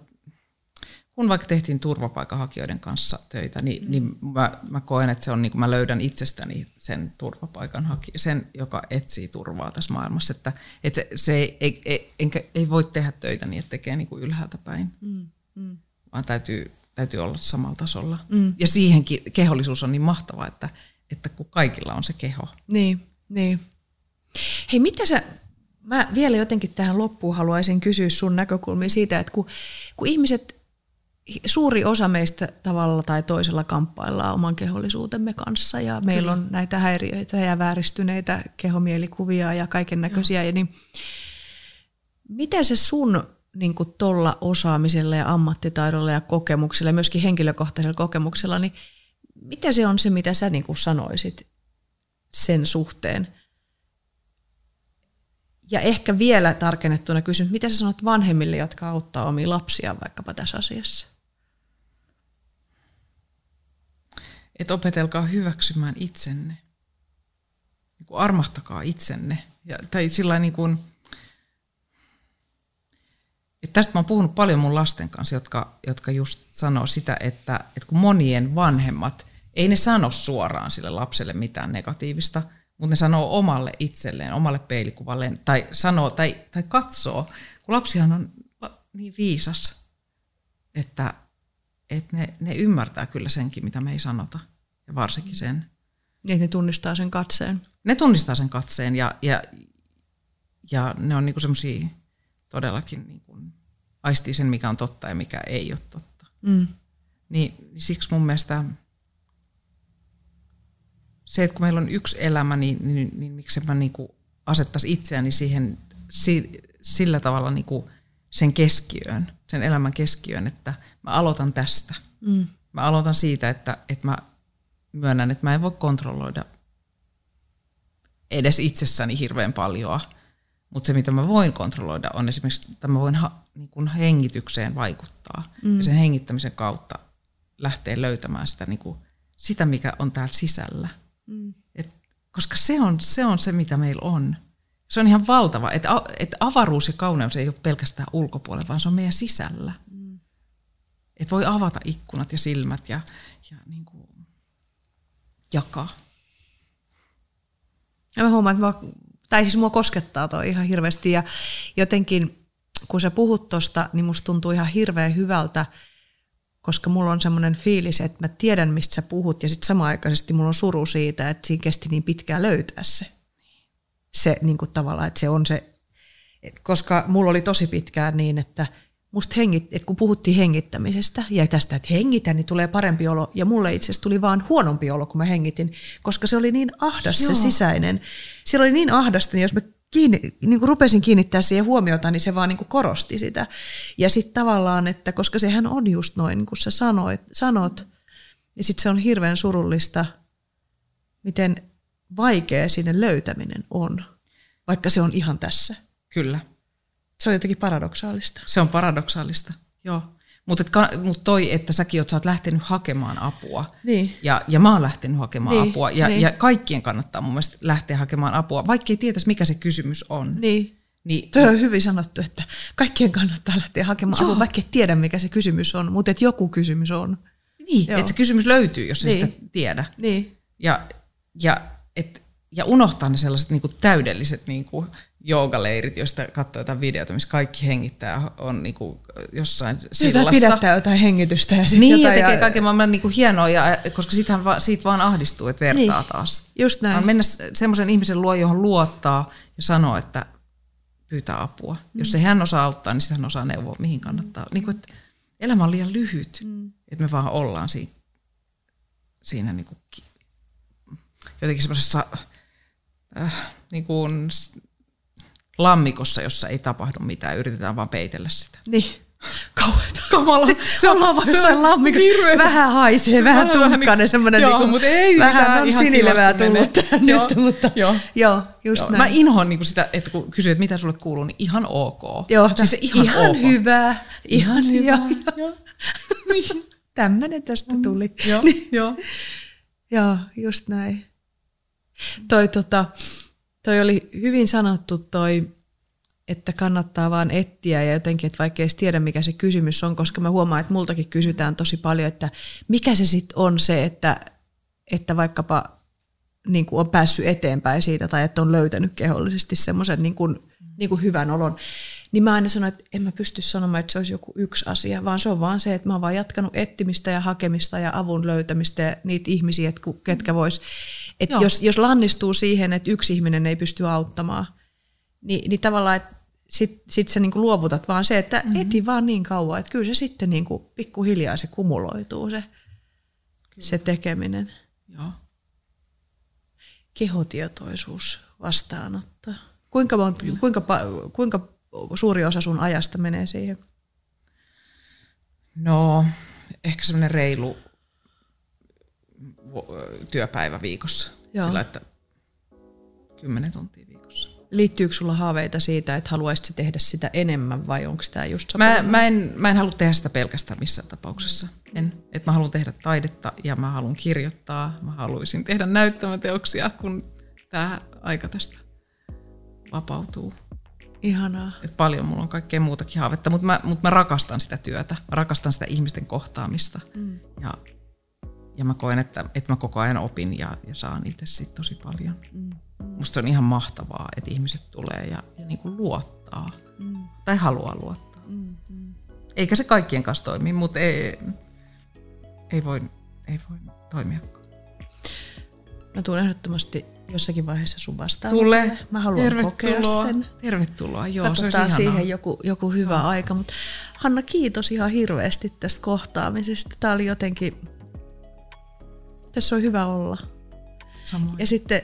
kun vaikka tehtiin turvapaikanhakijoiden kanssa töitä, niin, mm. niin mä, mä koen, että se on, niin kuin mä löydän itsestäni sen turvapaikanhakijan, sen, joka etsii turvaa tässä maailmassa. Että, että se, se ei, ei, ei, enkä, ei voi tehdä töitä niin, että tekee niin kuin ylhäältä päin, mm. Mm. vaan täytyy täytyy olla samalla tasolla. Mm. Ja siihenkin kehollisuus on niin mahtava, että, että kun kaikilla on se keho. Niin. Niin. Hei, mitä sä, mä vielä jotenkin tähän loppuun haluaisin kysyä sun näkökulmia siitä, että kun, kun ihmiset, suuri osa meistä tavalla tai toisella kamppaillaan oman kehollisuutemme kanssa ja meillä on näitä häiriöitä ja vääristyneitä kehomielikuvia ja kaiken näköisiä, ja niin miten se sun niin kuin tolla osaamisella ja ammattitaidolla ja kokemuksella ja myöskin henkilökohtaisella kokemuksella, niin mitä se on se, mitä sä niin kuin sanoisit sen suhteen? Ja ehkä vielä tarkennettuna kysyn, mitä sä sanot vanhemmille, jotka auttaa omia lapsia vaikkapa tässä asiassa? Että opetelkaa hyväksymään itsenne. Niin armahtakaa itsenne. Ja, tai sillä niin kuin, että tästä mä oon puhunut paljon mun lasten kanssa, jotka, jotka just sanoo sitä, että, että kun monien vanhemmat, ei ne sano suoraan sille lapselle mitään negatiivista, mutta ne sanoo omalle itselleen, omalle peilikuvalleen, tai sanoo tai, tai katsoo, kun lapsihan on niin viisas, että, että ne, ne ymmärtää kyllä senkin, mitä me ei sanota, ja varsinkin sen. Niin, ne tunnistaa sen katseen. Ne tunnistaa sen katseen, ja, ja, ja ne on niinku semmoisia todellakin niin kuin aistii sen, mikä on totta ja mikä ei ole totta. Mm. Niin, niin siksi mun mielestä se, että kun meillä on yksi elämä, niin, niin, niin miksi mä niin asettaisi itseäni siihen si, sillä tavalla niin kuin sen keskiöön, sen elämän keskiöön, että mä aloitan tästä. Mm. Mä aloitan siitä, että, että mä myönnän, että mä en voi kontrolloida edes itsessäni hirveän paljon – mutta se, mitä mä voin kontrolloida, on esimerkiksi, että mä voin ha, niin kuin hengitykseen vaikuttaa. Mm. Ja sen hengittämisen kautta lähtee löytämään sitä, niin kuin, sitä mikä on täällä sisällä. Mm. Et, koska se on, se on se, mitä meillä on. Se on ihan valtava. Että et avaruus ja kauneus ei ole pelkästään ulkopuolella, vaan se on meidän sisällä. Mm. Että voi avata ikkunat ja silmät ja, ja niin kuin jakaa. Ja mä huomaan, että mä tai siis mua koskettaa toi ihan hirveästi ja jotenkin kun sä puhut tosta, niin musta tuntuu ihan hirveän hyvältä, koska mulla on semmoinen fiilis, että mä tiedän, mistä sä puhut, ja sitten samaaikaisesti mulla on suru siitä, että siinä kesti niin pitkään löytää se. Se niin tavallaan, että se on se, koska mulla oli tosi pitkään niin, että musta hengit, että kun puhuttiin hengittämisestä ja tästä, että hengitä, niin tulee parempi olo. Ja mulle itse asiassa tuli vaan huonompi olo, kun mä hengitin, koska se oli niin ahdas Joo. se sisäinen. Siellä oli niin ahdasta, niin jos mä kiinni, niin kuin rupesin kiinnittää siihen huomiota, niin se vaan niin kuin korosti sitä. Ja sitten tavallaan, että koska sehän on just noin, niin kuin sä sanoit, sanot, ja sitten se on hirveän surullista, miten vaikea sinne löytäminen on, vaikka se on ihan tässä. Kyllä. Se on jotenkin paradoksaalista. Se on paradoksaalista, joo. Mutta mut toi, että säkin oot, sä oot lähtenyt hakemaan apua. Niin. Ja, ja mä oon lähtenyt hakemaan niin, apua. Ja, niin. ja kaikkien kannattaa mun mielestä lähteä hakemaan apua, vaikka ei tietäisi, mikä se kysymys on. Niin. Niin, Tuo on hyvin sanottu, että kaikkien kannattaa lähteä hakemaan Joo. apua, vaikka ei tiedä, mikä se kysymys on, mutta että joku kysymys on. Niin, että se kysymys löytyy, jos niin. ei sitä tiedä. Niin. Ja, ja, et, ja unohtaa ne sellaiset niinku täydelliset niinku, joogaleirit, joista katsoo jotain videota, missä kaikki hengittää on niinku jossain sillassa. pidättää jotain hengitystä ja sitten Niin, ja tekee ja... kaiken maailman niinku hienoa, ja, koska siitähän va, siitä vaan ahdistuu, että vertaa niin, taas. Just näin. Vaan mennä semmoisen ihmisen luo, johon luottaa ja sanoo, että pyytää apua. Mm. Jos se hän osaa auttaa, niin hän osaa neuvoa, mihin kannattaa. Mm. Niin kuin, että elämä on liian lyhyt, mm. että me vaan ollaan siinä, siinä niin kuin, jotenkin semmoisessa äh, niin kuin, lammikossa, jossa ei tapahdu mitään, yritetään vaan peitellä sitä. Niin. Kauheeta. Kamala. Se on vaan jossain lammikossa. Hirveetä. Vähän haisee, se vähän tuhkainen, niin, semmoinen joo, niinku, mutta ei vähän on sinilevää tullut nyt, mutta joo, joo just joo. näin. Mä inhoan niinku sitä, että kun kysyy, että mitä sulle kuuluu, niin ihan ok. Joo, siis ihan, ihan ok. hyvä. Ihan, ihan hyvä. Joo. Tämmöinen tästä tuli. Joo, joo. Joo, just näin. Toi tota, toi oli hyvin sanottu toi, että kannattaa vaan etsiä ja jotenkin, että vaikka ei tiedä mikä se kysymys on, koska mä huomaan, että multakin kysytään tosi paljon, että mikä se sitten on se, että, että vaikkapa niin kuin on päässyt eteenpäin siitä tai että on löytänyt kehollisesti semmoisen niin kuin, niin kuin hyvän olon. Niin mä aina sanoin, että en mä pysty sanomaan, että se olisi joku yksi asia, vaan se on vaan se, että mä oon vaan jatkanut etsimistä ja hakemista ja avun löytämistä ja niitä ihmisiä, että ketkä vois. Että jos, jos lannistuu siihen, että yksi ihminen ei pysty auttamaan, niin, niin tavallaan, että sit, sit sä niinku luovutat vaan se, että mm-hmm. eti vaan niin kauan, että kyllä se sitten niinku pikkuhiljaa se kumuloituu se, se tekeminen. Joo. Kehotietoisuus vastaanottaa. Kuinka, monta, kuinka, kuinka suuri osa sun ajasta menee siihen? No, ehkä semmoinen reilu työpäivä viikossa. Joo. Sillä, että 10 tuntia viikossa. Liittyykö sulla haaveita siitä, että haluaisit tehdä sitä enemmän vai onko tämä just Mä, mä, en, mä en halua tehdä sitä pelkästään missään tapauksessa. En. Et mä haluan tehdä taidetta ja mä haluan kirjoittaa. Mä haluaisin tehdä näyttämäteoksia, kun tämä aika tästä vapautuu. Ihanaa. Et paljon mulla on kaikkea muutakin haavetta, mutta mä, mut mä rakastan sitä työtä. Mä rakastan sitä ihmisten kohtaamista. Mm. Ja, ja mä koen, että, että mä koko ajan opin ja, ja saan itse siitä tosi paljon. Mm. Musta se on ihan mahtavaa, että ihmiset tulee ja, ja niinku luottaa. Mm. Tai haluaa luottaa. Mm. Eikä se kaikkien kanssa toimi, mutta ei, ei, voi, ei voi toimiakaan. Mä tulen ehdottomasti jossakin vaiheessa sun vastaan. Tule. Mä haluan kokea Tervetuloa. sen. Tervetuloa. Joo, se Katsotaan ihanaa. siihen joku, joku hyvä aika. Mutta Hanna, kiitos ihan hirveästi tästä kohtaamisesta. Tämä oli jotenkin, tässä on hyvä olla. Samoin. Ja sitten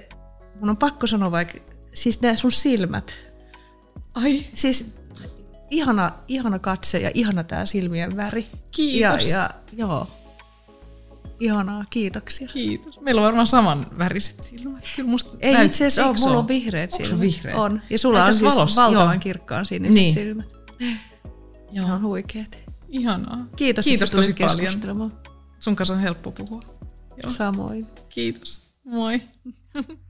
mun on pakko sanoa vaikka, siis nämä sun silmät. Ai, Siis ihana, ihana katse ja ihana tämä silmien väri. Kiitos. Ja, ja joo, ihanaa, kiitoksia. kiitos. Meillä on varmaan saman väriset silmät. Kyllä musta Ei näyt- itse asiassa mulla on vihreät silmät. sulla vihreät? On. Ja sulla Ai on siis valossa, valtavan joo. kirkkaan siniset Niin. silmät. Joo. Ne on huikeat. Ihanaa. Kiitos, Kiitos tosi paljon. Sun kanssa on helppo puhua. Joo. Samoin. Kiitos. Moi.